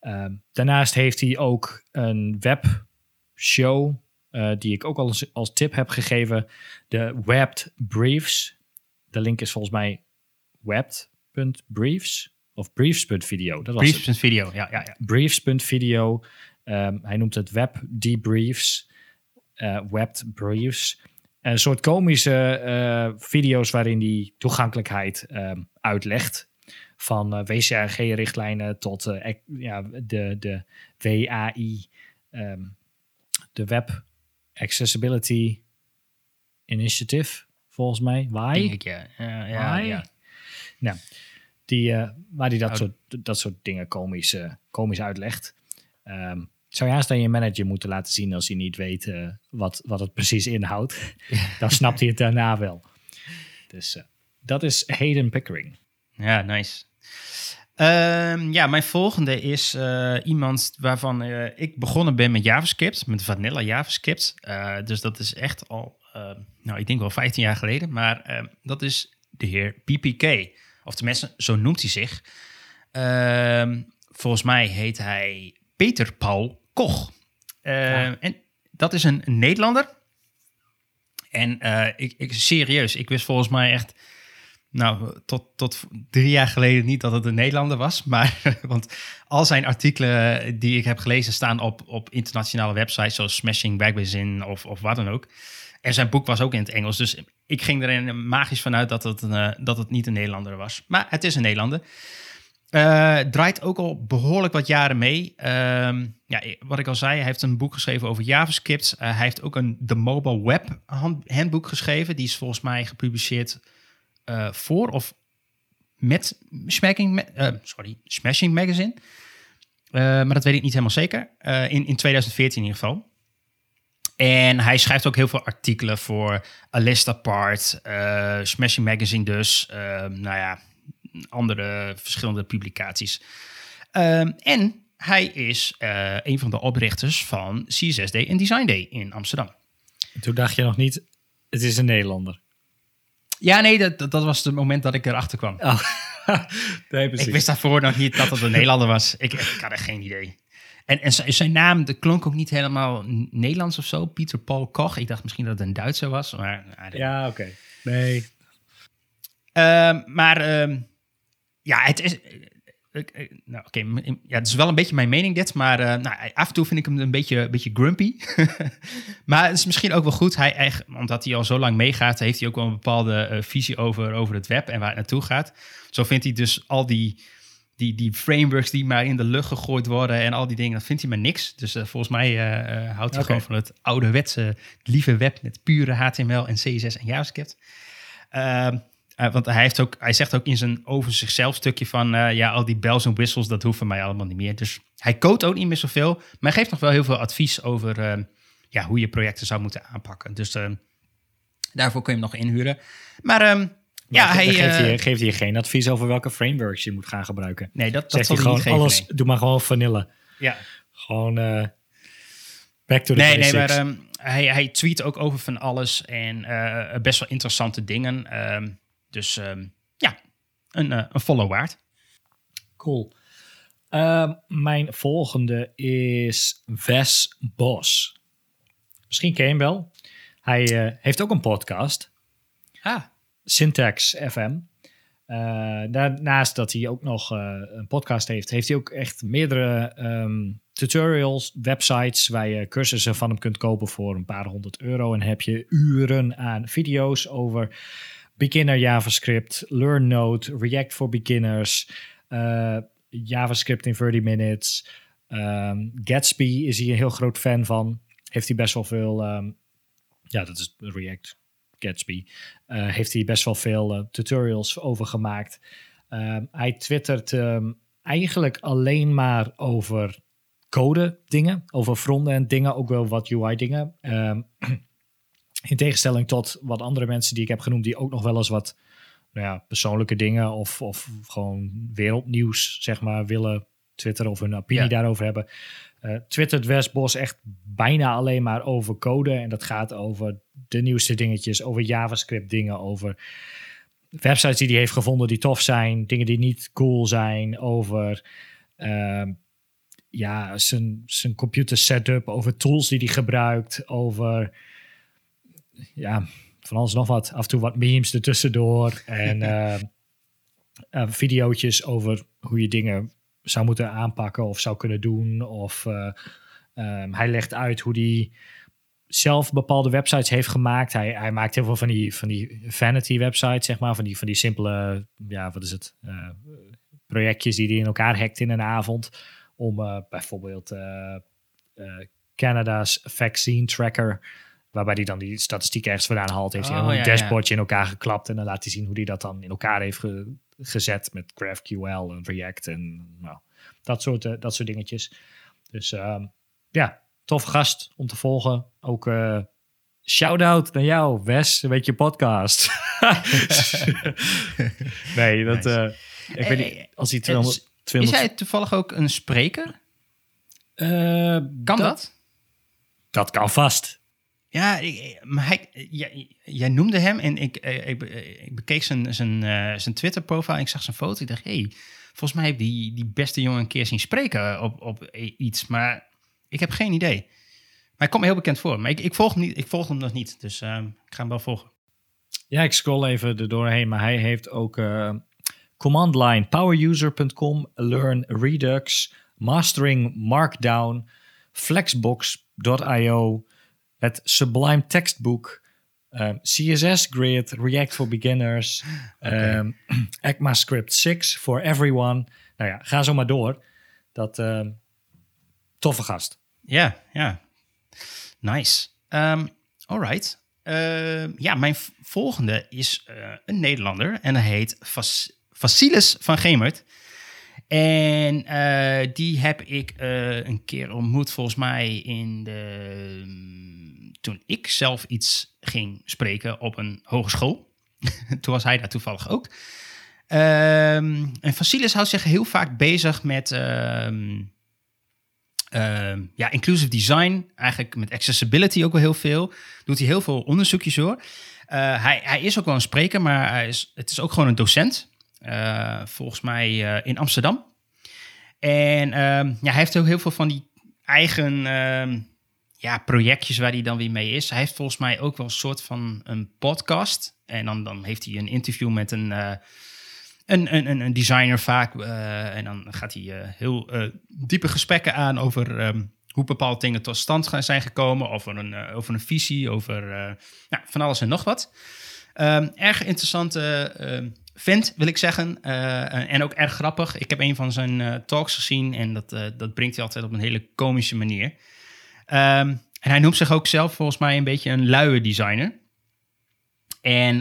Uh, daarnaast heeft hij ook een webshow die ik ook al als, als, tip heb gegeven. De Webbed Briefs. De link is volgens mij webbed.briefs of briefs.video. Briefs.video, ja, ja, ja. Briefs.video. Um, hij noemt het Web Debriefs. Uh, webbed Briefs. Een soort komische uh, video's waarin hij toegankelijkheid um, uitlegt van eh, WCAG-richtlijnen tot ja, de, de WAI, um, ehm, de Web Accessibility Initiative, volgens mij. WAI? Denk ik, ja. Uh, ja, ja. Nou, die, uh, waar die dat, oh. soort, dat soort dingen komisch, komisch uitlegt. Um, zou je haast aan je manager moeten laten zien als hij niet weet uh, wat, wat het precies inhoudt. Dan snapt hij het daarna wel. Dus uh, dat is Hayden Pickering. Ja, nice. Um, ja, mijn volgende is uh, iemand waarvan ik begonnen ben met JavaScript, met vanilla JavaScript. Dus dat is echt al, nou, ik denk wel 15 jaar geleden. Maar ehm, dat is de heer PPK. Of tenminste, zo noemt hij zich. Ehm, volgens mij heet hij Peter Paul Koch. Ja. En dat is een Nederlander. En ik, ik, serieus, ik wist volgens mij echt nou, tot, tot drie jaar geleden niet dat het een Nederlander was. Maar, want al zijn artikelen die ik heb gelezen staan op, op internationale websites zoals Smashing Magazine of, of wat dan ook. En zijn boek was ook in het Engels. Dus ik ging er magisch vanuit dat het, uh, dat het niet een Nederlander was. Maar het is een Nederlander. Uh, draait ook al behoorlijk wat jaren mee. Uh, ja, wat ik al zei, hij heeft een boek geschreven over JavaScript. Uh, hij heeft ook een The Mobile Web handboek geschreven. Die is volgens mij gepubliceerd uh, voor of met Smashing, uh, sorry, Smashing Magazine. Maar dat weet ik niet helemaal zeker. in, in 2014 in ieder geval. En hij schrijft ook heel veel artikelen voor A List Apart, Smashing Magazine dus. nou ja, andere verschillende publicaties. en hij is een van de oprichters van CSS Day en Design Day in Amsterdam. Toen dacht je nog niet, het is een Nederlander. Ja, nee, dat, dat was het moment dat ik erachter kwam. Oh. nee, ik wist daarvoor nog niet dat het een Nederlander was. Ik, ik had er geen idee. En, en zijn naam de klonk ook niet helemaal Nederlands of zo. Pieter Paul Koch. Ik dacht misschien dat het een Duitser was. Maar, ja, oké. Nee. Uh, maar uh, ja, het is, nou, oké, ja, het is wel een beetje mijn mening dit, maar uh, nou, af en toe vind ik hem een beetje, een beetje grumpy. maar het is misschien ook wel goed, hij, omdat hij al zo lang meegaat, heeft hij ook wel een bepaalde uh, visie over, over het web en waar het naartoe gaat. Zo vindt hij dus al die die, die frameworks die maar in de lucht gegooid worden en al die dingen, dat vindt hij maar niks. Dus uh, volgens mij houdt hij gewoon van het ouderwetse lieve web met pure HTML en CSS en JavaScript. Eh, want hij, heeft ook, hij zegt ook in zijn over zichzelf stukje van... eh, ja, al die bells en whistles, dat hoeft van mij allemaal niet meer. Dus hij code ook niet meer zoveel. Maar hij geeft nog wel heel veel advies over ehm, ja, hoe je projecten zou moeten aanpakken. Dus daarvoor kun je hem nog inhuren. Maar ehm, ja, hij... geeft, eh, hij, geeft geen advies over welke frameworks je moet gaan gebruiken. nee, dat, dat zal hij gewoon niet geven. alles, nee. doe maar gewoon vanille. Ja. Gewoon eh, back to the Nee, nee, maar ehm, hij, hij tweet ook over van alles en eh, best wel interessante dingen. Ehm, dus ehm, ja, een, eh, een follow waard. Cool. Ehm, mijn volgende is Wes Bos. Misschien ken je hem wel. Hij eh, heeft ook een podcast, Ah, Syntax FM. Eh, daarnaast dat hij ook nog een podcast heeft, heeft hij ook echt meerdere ehm, tutorials, websites waar je cursussen van hem kunt kopen voor een paar honderd euro. En heb je uren aan video's over beginner JavaScript, Learn Node, React for Beginners, eh, JavaScript in 30 minutes. Ehm, Gatsby is hij een heel groot fan van. Heeft hij best wel veel, ehm, ja, dat is React. Gatsby, eh, heeft hij best wel veel eh, tutorials over gemaakt. Ehm, hij twittert eigenlijk alleen maar over code dingen, over frontend dingen, ook wel wat UI dingen. In tegenstelling tot wat andere mensen die ik heb genoemd, die ook nog wel eens wat nou ja, persoonlijke dingen of, of gewoon wereldnieuws, zeg maar, willen twitteren of hun opinie Ja. daarover hebben. Eh twittert Westbos echt bijna alleen maar over code. En dat gaat over de nieuwste dingetjes, over JavaScript dingen, over websites die hij heeft gevonden die tof zijn, dingen die niet cool zijn, over ehm, ja, zijn, zijn computer setup, over tools die hij gebruikt, over ja, van alles nog wat. Af en toe wat memes ertussendoor en uh, uh, videootjes over hoe je dingen zou moeten aanpakken of zou kunnen doen. Of uh, um, hij legt uit hoe hij zelf bepaalde websites heeft gemaakt. Hij, hij maakt heel veel van die, van die vanity websites, zeg maar. Van die, van die simpele, ja, wat is het? Projectjes die hij in elkaar hackt in een avond. Om bijvoorbeeld Canada's vaccine tracker waarbij hij dan die statistiek ergens vandaan haalt. Heeft hij Oh, een ja, dashboardje in elkaar geklapt en dan laat hij zien hoe hij dat dan in elkaar heeft ge gezet met GraphQL en React en nou, dat, soort, uh, dat soort dingetjes. Dus um, ja, tof gast om te volgen. Ook uh, shout-out naar jou, Wes, weet je podcast. nee, dat... Uh, ik weet niet, als hij 200... 200... Is hij toevallig ook een spreker? Uh, kan dat, dat? Dat kan vast. Ja, maar hij, jij, noemde hem en ik, ik, ik bekeek zijn, zijn, uh, zijn Twitter-profiel en ik zag zijn foto. Ik dacht, hé, hey, volgens mij heb die, die beste jongen een keer zien spreken op, op iets. Maar ik heb geen idee. Maar hij komt heel bekend voor. Maar ik, ik, volg, hem niet, ik volg hem nog niet, dus uh, ik ga hem wel volgen. Ja, ik scroll even er doorheen, maar hij heeft ook uh, command line, poweruser.com, learn Redux, mastering Markdown, flexbox.io, het Sublime Textbook, um, CSS Grid, React for Beginners, okay. um, ECMAScript 6 for everyone. Nou ja, ga zo maar door. Dat um, toffe gast. Ja, ja. Nice. All right. Uh, ja, mijn volgende is uh, een Nederlander en hij heet Vas Vasilis van Gemert. En uh, die heb ik uh, een keer ontmoet, volgens mij in de. Um, toen ik zelf iets ging spreken op een hogeschool. toen was hij daar toevallig ook. Um, en Vasilis houdt zich heel vaak bezig met. Um, ja, inclusive design, eigenlijk met accessibility ook wel heel veel. Doet hij heel veel onderzoekjes hoor. Uh, hij, hij is ook wel een spreker, maar hij is, het is ook gewoon een docent. Uh, volgens mij uh, in Amsterdam. En um, ja, hij heeft ook heel veel van die eigen um, ja, projectjes waar hij dan weer mee is. Hij heeft volgens mij ook wel een soort van een podcast. En dan, dan heeft hij een interview met een, uh, een, een, een designer vaak. En dan gaat hij heel diepe gesprekken aan over um, hoe bepaalde dingen tot stand zijn gekomen. Over een, over een visie, over nou, van alles en nog wat. Erg interessante vent, wil ik zeggen. Uh, en ook erg grappig. Ik heb een van zijn uh, talks gezien en dat, uh, dat brengt hij altijd op een hele komische manier. Um, en hij noemt zich ook zelf volgens mij een beetje een luie designer. En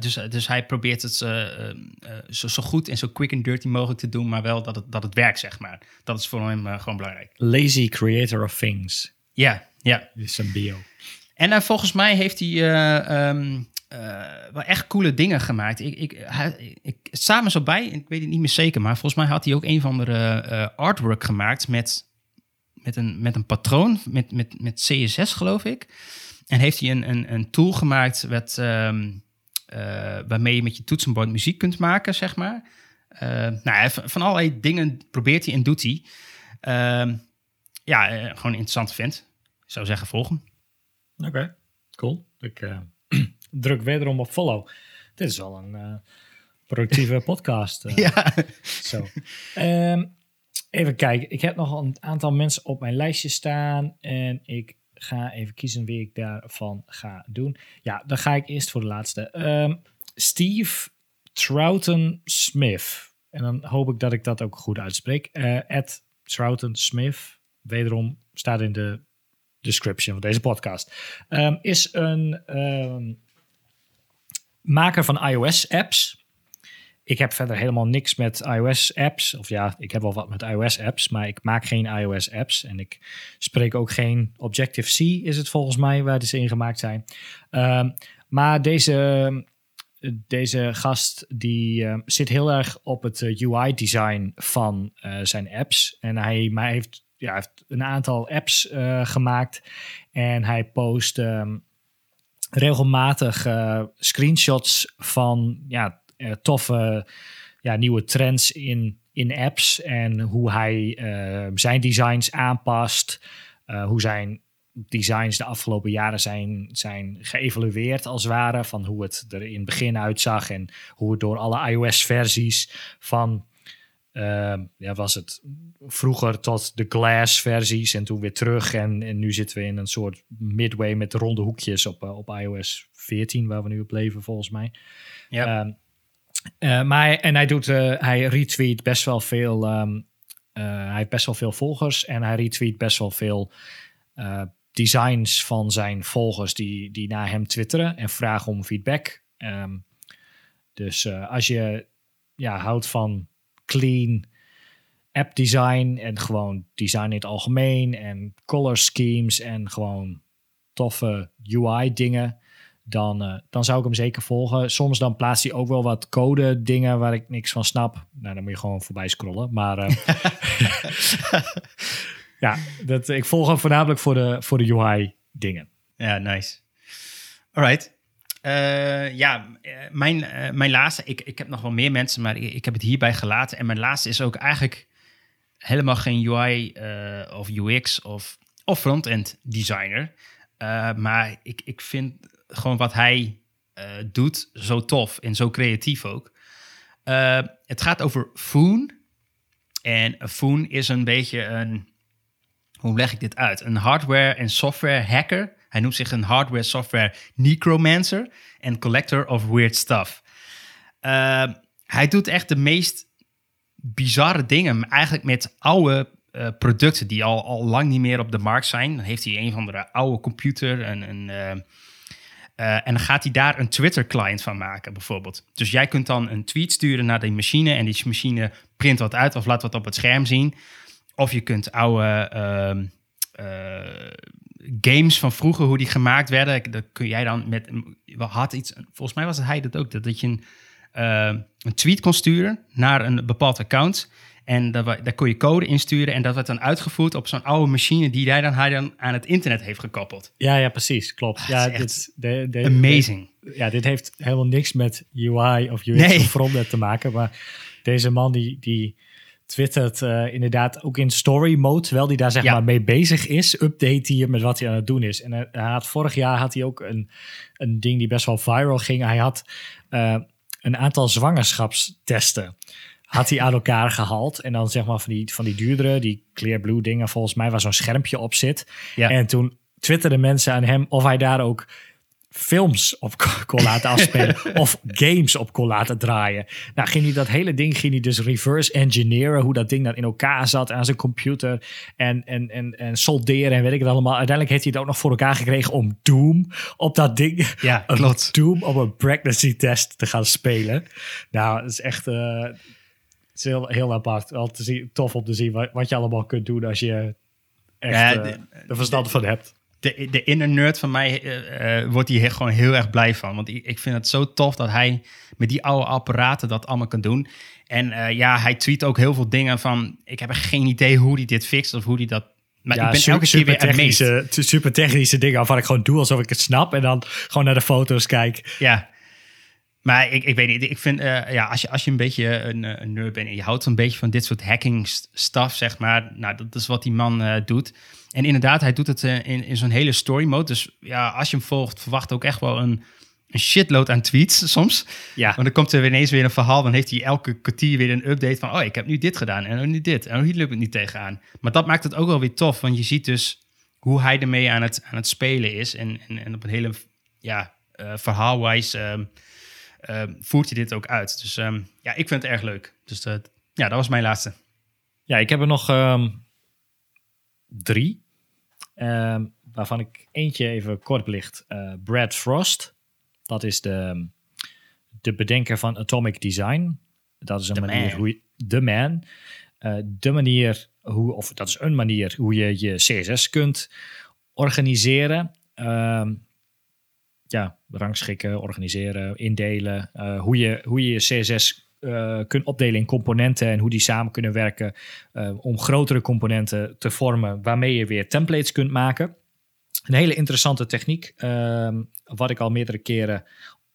dus, dus hij probeert het zo, zo, goed en zo quick and dirty mogelijk te doen, maar wel dat het, dat het werkt, zeg maar. Dat is voor hem gewoon belangrijk. Lazy creator of things. Ja, ja. Dit is een bio. En volgens mij heeft hij um, uh, wel echt coole dingen gemaakt. Ik, ik, hij, ik, samen zo bij, ik weet het niet meer zeker, maar volgens mij had hij ook een van de uh, artwork gemaakt met, met, een, met een patroon, met, met, met CSS geloof ik. En heeft hij een, een, een tool gemaakt met, um, waarmee je met je toetsenbord muziek kunt maken, zeg maar. nou, van allerlei dingen probeert hij en doet hij. Ehm, ja, gewoon een interessante vent. Ik zou zeggen volgen. Oké, cool. Ik druk wederom op follow. Dit is wel een uh, productieve podcast. Uh, ja. Zo. Um, even kijken. Ik heb nog een aantal mensen op mijn lijstje staan. En ik ga even kiezen wie ik daarvan ga doen. Ja, dan ga ik eerst voor de laatste. Um, Steve Troughton Smith. En dan hoop ik dat ik dat ook goed uitspreek. Uh, Troughton Smith. Wederom staat in de description van deze podcast. Um, is een maker van iOS-apps. Ik heb verder helemaal niks met iOS-apps. Of ja, ik heb wel wat met iOS-apps, maar ik maak geen iOS-apps. En ik spreek ook geen Objective-C, is het volgens mij, waar ze in gemaakt zijn. Um, maar deze, deze gast die uh, zit heel erg op het uh, UI-design van uh, zijn apps. En hij, maar heeft, ja, heeft een aantal apps gemaakt. En hij post um, regelmatig uh, screenshots van ja, uh, toffe ja, nieuwe trends in, in apps en hoe hij uh, zijn designs aanpast, hoe zijn designs de afgelopen jaren zijn, zijn geëvalueerd als het ware, van hoe het er in het begin uitzag en hoe het door alle iOS-versies van uh, ja, was het vroeger tot de glass versies en toen weer terug. En, en nu zitten we in een soort midway met ronde hoekjes op, uh, op iOS 14, waar we nu op leven volgens mij. Ja. Um, uh, maar en hij doet, uh, hij retweet best wel veel. Um, hij heeft best wel veel volgers en hij retweet best wel veel designs van zijn volgers die, die naar hem twitteren en vragen om feedback. Um, dus als je ja, houdt van clean app design en gewoon design in het algemeen en color schemes en gewoon toffe UI dingen, dan, uh, dan zou ik hem zeker volgen. Soms dan plaatst hij ook wel wat code dingen waar ik niks van snap. Nou, dan moet je gewoon voorbij scrollen. Maar uh, ja, dat, ik volg hem voornamelijk voor de, voor de UI dingen. Ja, nice. All right. Uh, ja, eh, mijn, uh, mijn laatste, ik, ik heb nog wel meer mensen, maar ik, heb het hierbij gelaten. En mijn laatste is ook eigenlijk helemaal geen UI of UX of, of front-end designer. maar ik, ik vind gewoon wat hij doet zo tof en zo creatief ook. het gaat over Foon. En Foon is een beetje een, hoe leg ik dit uit? Een hardware en software hacker hij noemt zich een hardware-software necromancer en collector of weird stuff. Uh, hij doet echt de meest bizarre dingen, eigenlijk met oude uh, producten die al, al lang niet meer op de markt zijn. Dan heeft hij een van de oude computer en een. Uh, en dan gaat hij daar een Twitter-client van maken, bijvoorbeeld. Dus jij kunt dan een tweet sturen naar die machine en die machine print wat uit of laat wat op het scherm zien. Of je kunt oude uh, games van vroeger, hoe die gemaakt werden. Dat kun jij dan met. Had iets, volgens mij was het hij dat ook. Dat, dat je een, uh, een tweet kon sturen naar een bepaald account. En daar, daar kon je code insturen. En dat werd dan uitgevoerd op zo'n oude machine die hij dan, hij dan aan het internet heeft gekoppeld. Ja, ja precies. Klopt. ja, dit, de, de, amazing. ja, dit heeft helemaal niks met UI of UX nee. of frontend te maken. Maar deze man die. die twittert uh, inderdaad ook in story mode, terwijl hij daar zeg ja. maar mee bezig is, update hij met wat hij aan het doen is. En uh, hij had, vorig jaar had hij ook een, een ding die best wel viral ging. Hij had uh, een aantal zwangerschapstesten had hij aan elkaar gehaald. En dan zeg maar van die, van die duurdere, die clear blue dingen volgens mij, waar zo'n schermpje op zit. Ja. En toen twitterden mensen aan hem of hij daar ook films op kon laten afspelen of games op kon laten draaien. Nou, ging hij dat hele ding ging hij dus reverse engineeren, hoe dat ding dan in elkaar zat aan zijn computer en, en, en, en solderen en weet ik het allemaal. Uiteindelijk heeft hij het ook nog voor elkaar gekregen om Doom op dat ding, ja, klopt. Doom op een pregnancy test te gaan spelen. Nou, dat is echt... Uh, het is heel, heel apart. Wel te zien, tof om te zien wat, wat je allemaal kunt doen als je echt ja, uh, de verstand van hebt de, de inner nerd van mij uh, wordt hier gewoon heel erg blij van. Want ik, ik vind het zo tof dat hij met die oude apparaten dat allemaal kan doen. En uh, ja, hij tweet ook heel veel dingen van... ik heb geen idee hoe hij dit fixt of hoe hij dat... Maar ja, ik ben super, elke keer weer technische, super technische dingen waarvan ik gewoon doe alsof ik het snap. En dan gewoon naar de foto's kijk. Ja, maar ik, ik weet niet, ik vind, uh, ja, als je, als je een beetje een, een nerd bent en je houdt een beetje van dit soort hacking stuff, zeg maar. Nou, dat is wat die man uh, doet. En inderdaad, hij doet het uh, in, in zo'n hele story mode. Dus ja, als je hem volgt, verwacht ook echt wel een, een shitload aan tweets soms. Ja. Want dan komt er ineens weer een verhaal. Dan heeft hij elke kwartier weer een update van... oh, ik heb nu dit gedaan en nu dit. En hier lukt het niet tegenaan. Maar dat maakt het ook wel weer tof. Want je ziet dus hoe hij ermee aan het, aan het spelen is. En, en, en op een hele ja, uh, verhaalwijs um, voert hij dit ook uit. Dus um, ja, ik vind het erg leuk. Dus uh, ja, dat was mijn laatste. Ja, ik heb er nog drie. Ehm, waarvan ik eentje even kort belicht. Uh, Brad Frost. Dat is de, de bedenker van Atomic Design. Dat is een manier man. hoe je... De man. Uh, de manier hoe... Of dat is een manier hoe je je CSS kunt organiseren. Ja, rangschikken, organiseren, indelen. Uh, hoe, je, hoe je je CSS uh, kunt opdelen in componenten en hoe die samen kunnen werken uh, om grotere componenten te vormen waarmee je weer templates kunt maken. Een hele interessante techniek, uh, wat ik al meerdere keren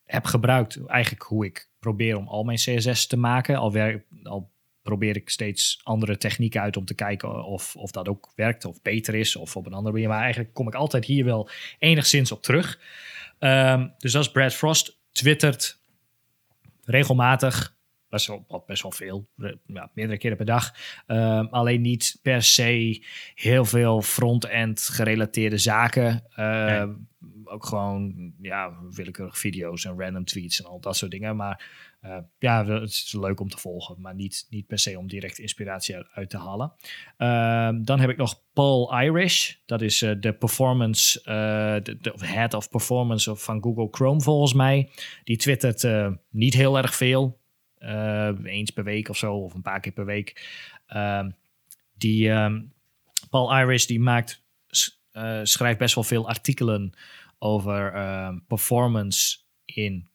heb gebruikt. Eigenlijk hoe ik probeer om al mijn CSS te maken. Al, werk, al probeer ik steeds andere technieken uit om te kijken of, of dat ook werkt of beter is of op een andere manier. Maar eigenlijk kom ik altijd hier wel enigszins op terug. Um, dus als Brad Frost twittert regelmatig best wel, best wel veel, ja, meerdere keren per dag. Um, alleen niet per se heel veel front-end gerelateerde zaken. Uh, Ook gewoon ja, willekeurig video's en random tweets en al dat soort dingen. Maar uh, ja, het is leuk om te volgen, maar niet, niet per se om direct inspiratie uit, te halen. Uh, dan heb ik nog Paul Irish. Dat is uh, de performance, uh, de, de, head of performance van Google Chrome volgens mij. Die twittert niet heel erg veel. Eens per week of zo, of een paar keer per week. Uh, die um, Paul Iris die maakt, schrijft best wel veel artikelen over ehm, performance in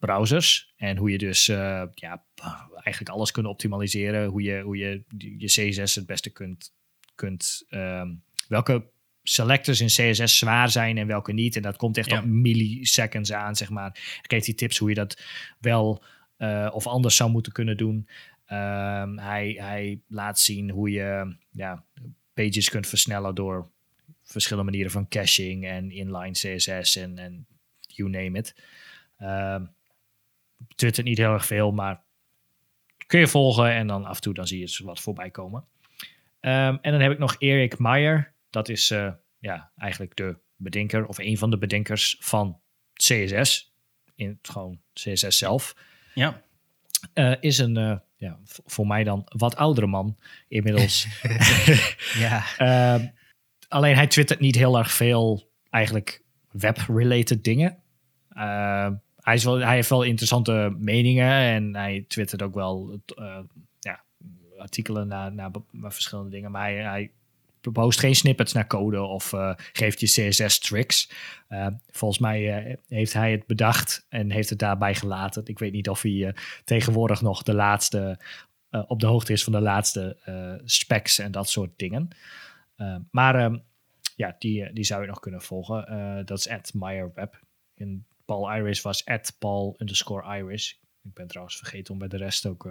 browsers. En hoe je dus uh, ja, eigenlijk alles kunt optimaliseren. Hoe je, hoe je je CSS het beste kunt. kunt um, welke selectors in CSS zwaar zijn en welke niet. En dat komt echt ja. op milliseconds aan, zeg maar. Ik geef die tips hoe je dat wel uh, of anders zou moeten kunnen doen. Um, hij, hij laat zien hoe je ja, pages kunt versnellen door verschillende manieren van caching en inline CSS en, en you name it. Um, Twitter niet heel erg veel, maar kun je volgen en dan af en toe dan zie je wat voorbij komen. Um, en dan heb ik nog Erik Meyer. Dat is uh, ja, eigenlijk de bedenker of een van de bedenkers van CSS. In het gewoon CSS zelf. Ja. Uh, is een, uh, ja, voor mij dan wat oudere man inmiddels. ja. Uh, alleen hij twittert niet heel erg veel eigenlijk web-related dingen. Hij, hij heeft wel interessante meningen en hij twittert ook wel ja, artikelen naar, naar, verschillende dingen. Maar hij, hij post geen snippets naar code of uh, geeft je CSS tricks. Uh, volgens mij heeft hij het bedacht en heeft het daarbij gelaten. Ik weet niet of hij tegenwoordig nog de laatste op de hoogte is van de laatste specs en dat soort dingen. maar ehm, ja, die, die zou je nog kunnen volgen. dat is at MeyerWeb. Paul Iris was at Paul underscore Iris. Ik ben trouwens vergeten om bij de rest ook...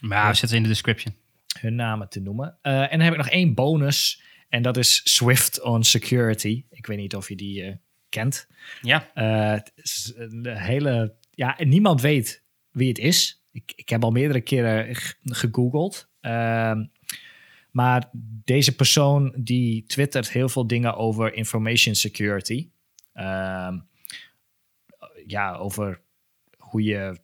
maar we zetten in de description hun namen te noemen. Uh, en dan heb ik nog één bonus. En dat is Swift on Security. Ik weet niet of je die uh, kent. Ja. Uh, het is een hele. Ja, niemand weet wie het is. Ik, ik heb al meerdere keren gegoogeld. Ehm, maar deze persoon die twittert heel veel dingen over information security. Ehm, ja, over hoe je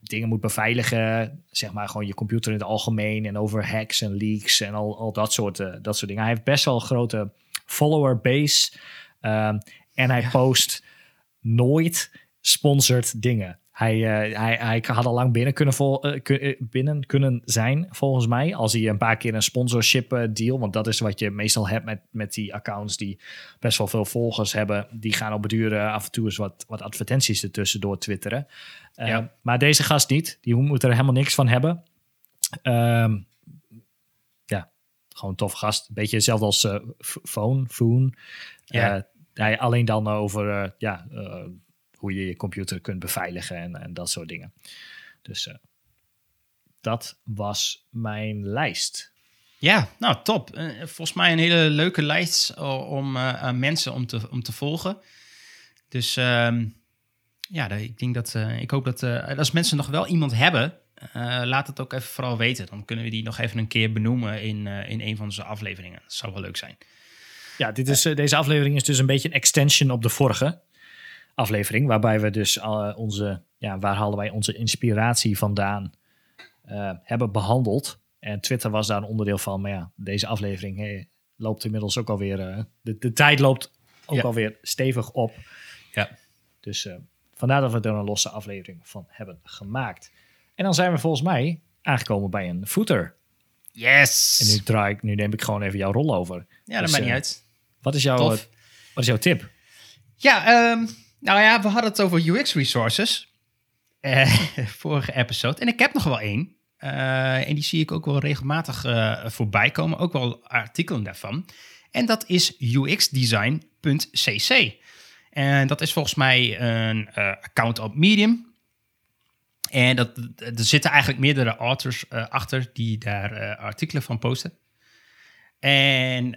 dingen moet beveiligen. Zeg maar gewoon je computer in het algemeen. En over hacks en leaks en al, al dat, soort, uh, dat soort dingen. Hij heeft best wel een grote follower base. Um, en hij post nooit sponsored dingen. Hij, uh, hij, hij had al lang binnen kunnen, vol, uh, binnen kunnen zijn, volgens mij. Als hij een paar keer een sponsorship deal. Want dat is wat je meestal hebt met, met die accounts die best wel veel volgers hebben. Die gaan op beduren af en toe eens wat, wat advertenties ertussen door twitteren. Ja. Maar deze gast niet. Die moet er helemaal niks van hebben. Um, ja, gewoon tof gast. Een beetje hetzelfde als Phone, Foon. Ja. Uh, alleen dan over ja, hoe je je computer kunt beveiligen en, en dat soort dingen. Dus dat was mijn lijst. Ja, nou top. volgens mij een hele leuke lijst om aan mensen om te, om te volgen. Dus um, ja, ik denk dat ik hoop dat als mensen nog wel iemand hebben, laat het ook even vooral weten. Dan kunnen we die nog even een keer benoemen in, in een van onze afleveringen. Dat zou wel leuk zijn. Ja, dit is, deze aflevering is dus een beetje een extension op de vorige aflevering, waarbij we dus onze, ja, waar halen wij onze inspiratie vandaan, hebben behandeld. En Twitter was daar een onderdeel van. Maar ja, deze aflevering hey, loopt inmiddels ook alweer. de, de tijd loopt ook ja. alweer stevig op. Ja. Dus Vandaar dat we er een losse aflevering van hebben gemaakt. En dan zijn we volgens mij aangekomen bij een footer. Yes! En nu, draai ik, nu neem ik gewoon even jouw rol over. Ja, dat dus, maakt niet uit. Wat is, jouw, wat is jouw tip? Ja, um, nou ja, we hadden het over UX resources. Uh, vorige episode. En ik heb nog wel één. Uh, en die zie ik ook wel regelmatig uh, voorbij komen. Ook wel artikelen daarvan. En dat is uxdesign.cc. En dat is volgens mij een account op Medium. En dat, er zitten eigenlijk meerdere authors achter die daar artikelen van posten. En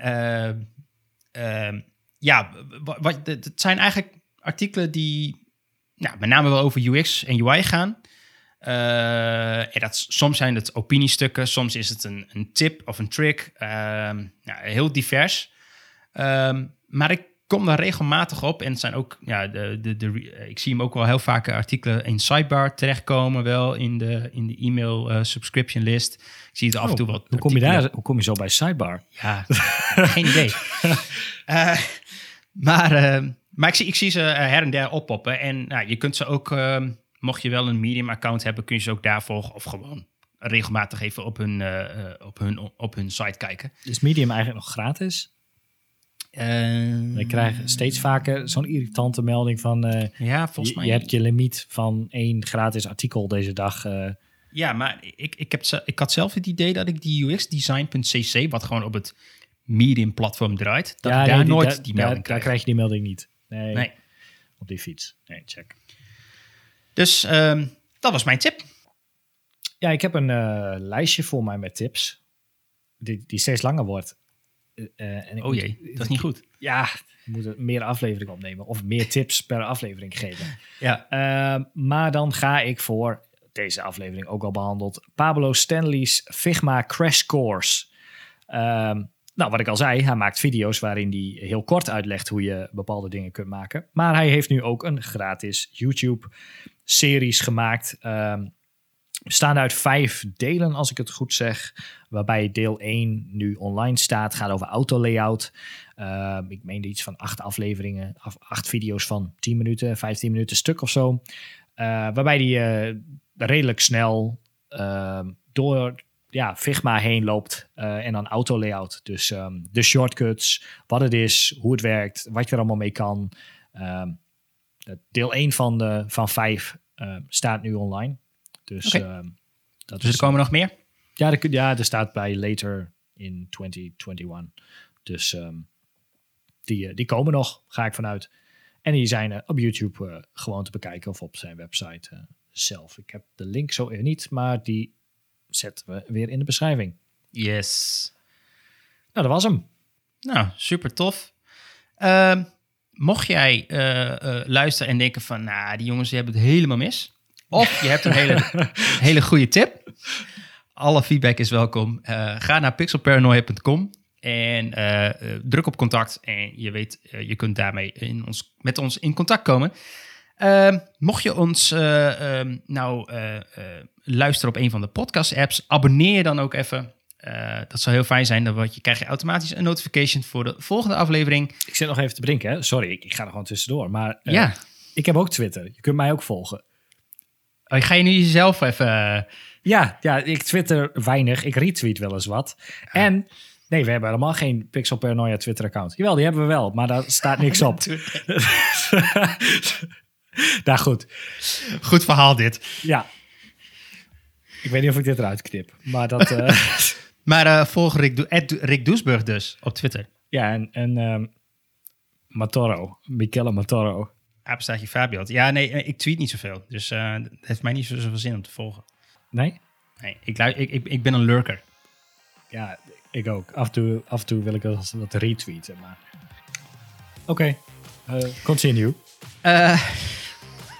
ja, wat, het zijn eigenlijk artikelen die nou, met name wel over UX en UI gaan. en dat, soms zijn het opiniestukken, soms is het een, een tip of een trick. nou, heel divers. Um, maar ik kom daar regelmatig op. En het zijn ook, ja, de, de, de, ik zie hem ook wel heel vaak artikelen in Sidebar terechtkomen, wel in de, in de e-mail uh, subscription list. Ik zie het af en toe wat. Hoe kom je daar? Hoe kom je zo bij Sidebar? Ja, geen idee. uh, maar uh, maar ik, zie, ik zie ze her en der oppoppen. En nou, je kunt ze ook, mocht je wel een Medium-account hebben, kun je ze ook daar volgen of gewoon regelmatig even op hun, op hun, op hun site kijken. Is Medium eigenlijk nog gratis? Uh, we krijgen steeds vaker zo'n irritante melding van... Ja, volgens je, mij... Je hebt je limiet van één gratis artikel deze dag. Ja, maar ik, ik, heb, ik had zelf het idee dat ik die UXdesign.cc, wat gewoon op het Medium-platform draait, dat ja, daar nee, nooit die, melding Daar krijg je die melding niet. Nee, nee. op die fiets. Nee, check. Dus um, dat was mijn tip. Ja, ik heb een lijstje voor mij met tips. Die, die steeds langer wordt. Uh, en oh jee, dat is niet goed. Ja, we moeten meer afleveringen opnemen of meer tips per aflevering geven. Ja. Uh, maar dan ga ik voor deze aflevering ook al behandeld. Pablo Stanley's Figma Crash Course. Uh, nou, wat ik al zei, hij maakt video's waarin hij heel kort uitlegt hoe je bepaalde dingen kunt maken. Maar hij heeft nu ook een gratis YouTube-series gemaakt. Ehm, bestaan uit vijf delen, als ik het goed zeg. Waarbij deel 1 nu online staat, gaat over autolayout. Uh, ik meende iets van acht afleveringen, acht video's van 10 minuten, 15 minuten stuk of zo. Uh, waarbij die uh, redelijk snel ehm, door ja, Figma heen loopt en dan autolayout. Dus um, de shortcuts, wat het is, hoe het werkt, wat je er allemaal mee kan. Um, deel 1 van, de, van 5 staat nu online. Dus, okay. dat dus er komen nog meer? Ja, er, ja, er staat bij later in 2021. Dus um, die, die komen nog, ga ik vanuit. En die zijn uh, op YouTube uh, gewoon te bekijken of op zijn website uh, zelf. Ik heb de link zo niet, maar die zetten we weer in de beschrijving. Yes. Nou, dat was hem. Nou, super tof. Ehm, mocht jij luisteren en denken van, nou, die jongens die hebben het helemaal mis. Of je hebt een hele, hele goede tip. Alle feedback is welkom. Uh, ga naar pixelparanoia.com en uh, druk op contact. En je weet, uh, je kunt daarmee in ons, met ons in contact komen. Ehm, mocht je ons ehm, nou eh, eh, luisteren op een van de podcast-apps, abonneer je dan ook even. Dat zou heel fijn zijn. Dan je, krijg je automatisch een notification voor de volgende aflevering. Ik zit nog even te drinken, hè? Sorry, ik, ik ga er gewoon tussendoor. Maar ja. ik heb ook Twitter. Je kunt mij ook volgen. Oh, ga je nu jezelf even... Ja, ja, ik twitter weinig. Ik retweet wel eens wat. En nee, we hebben helemaal geen Pixel Paranoia Twitter-account. Jawel, die hebben we wel, maar daar staat niks op. nou goed, Goed verhaal dit. ja. Ik weet niet of ik dit eruit knip, maar dat... eh, Maar eh, volg Rick, Do- @Rick Doesburg dus op Twitter. ja, en, en ehm, Matoro, Michele Matoro. Apenstaartje Fabio. Ja, nee, eh, ik tweet niet zoveel. Dus het heeft mij niet zo- zoveel zin om te volgen. Nee? Nee, ik, ik, ik, ik ben een lurker. Ja, ik ook. Af en toe, af en toe wil ik wel eens wat retweeten, maar... Oké, continue. Eh,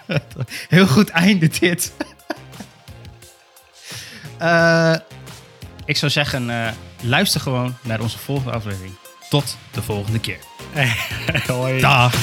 heel goed einde dit. Eh, ik zou zeggen, eh, luister gewoon naar onze volgende aflevering. Tot de volgende keer. Hoi. Dag.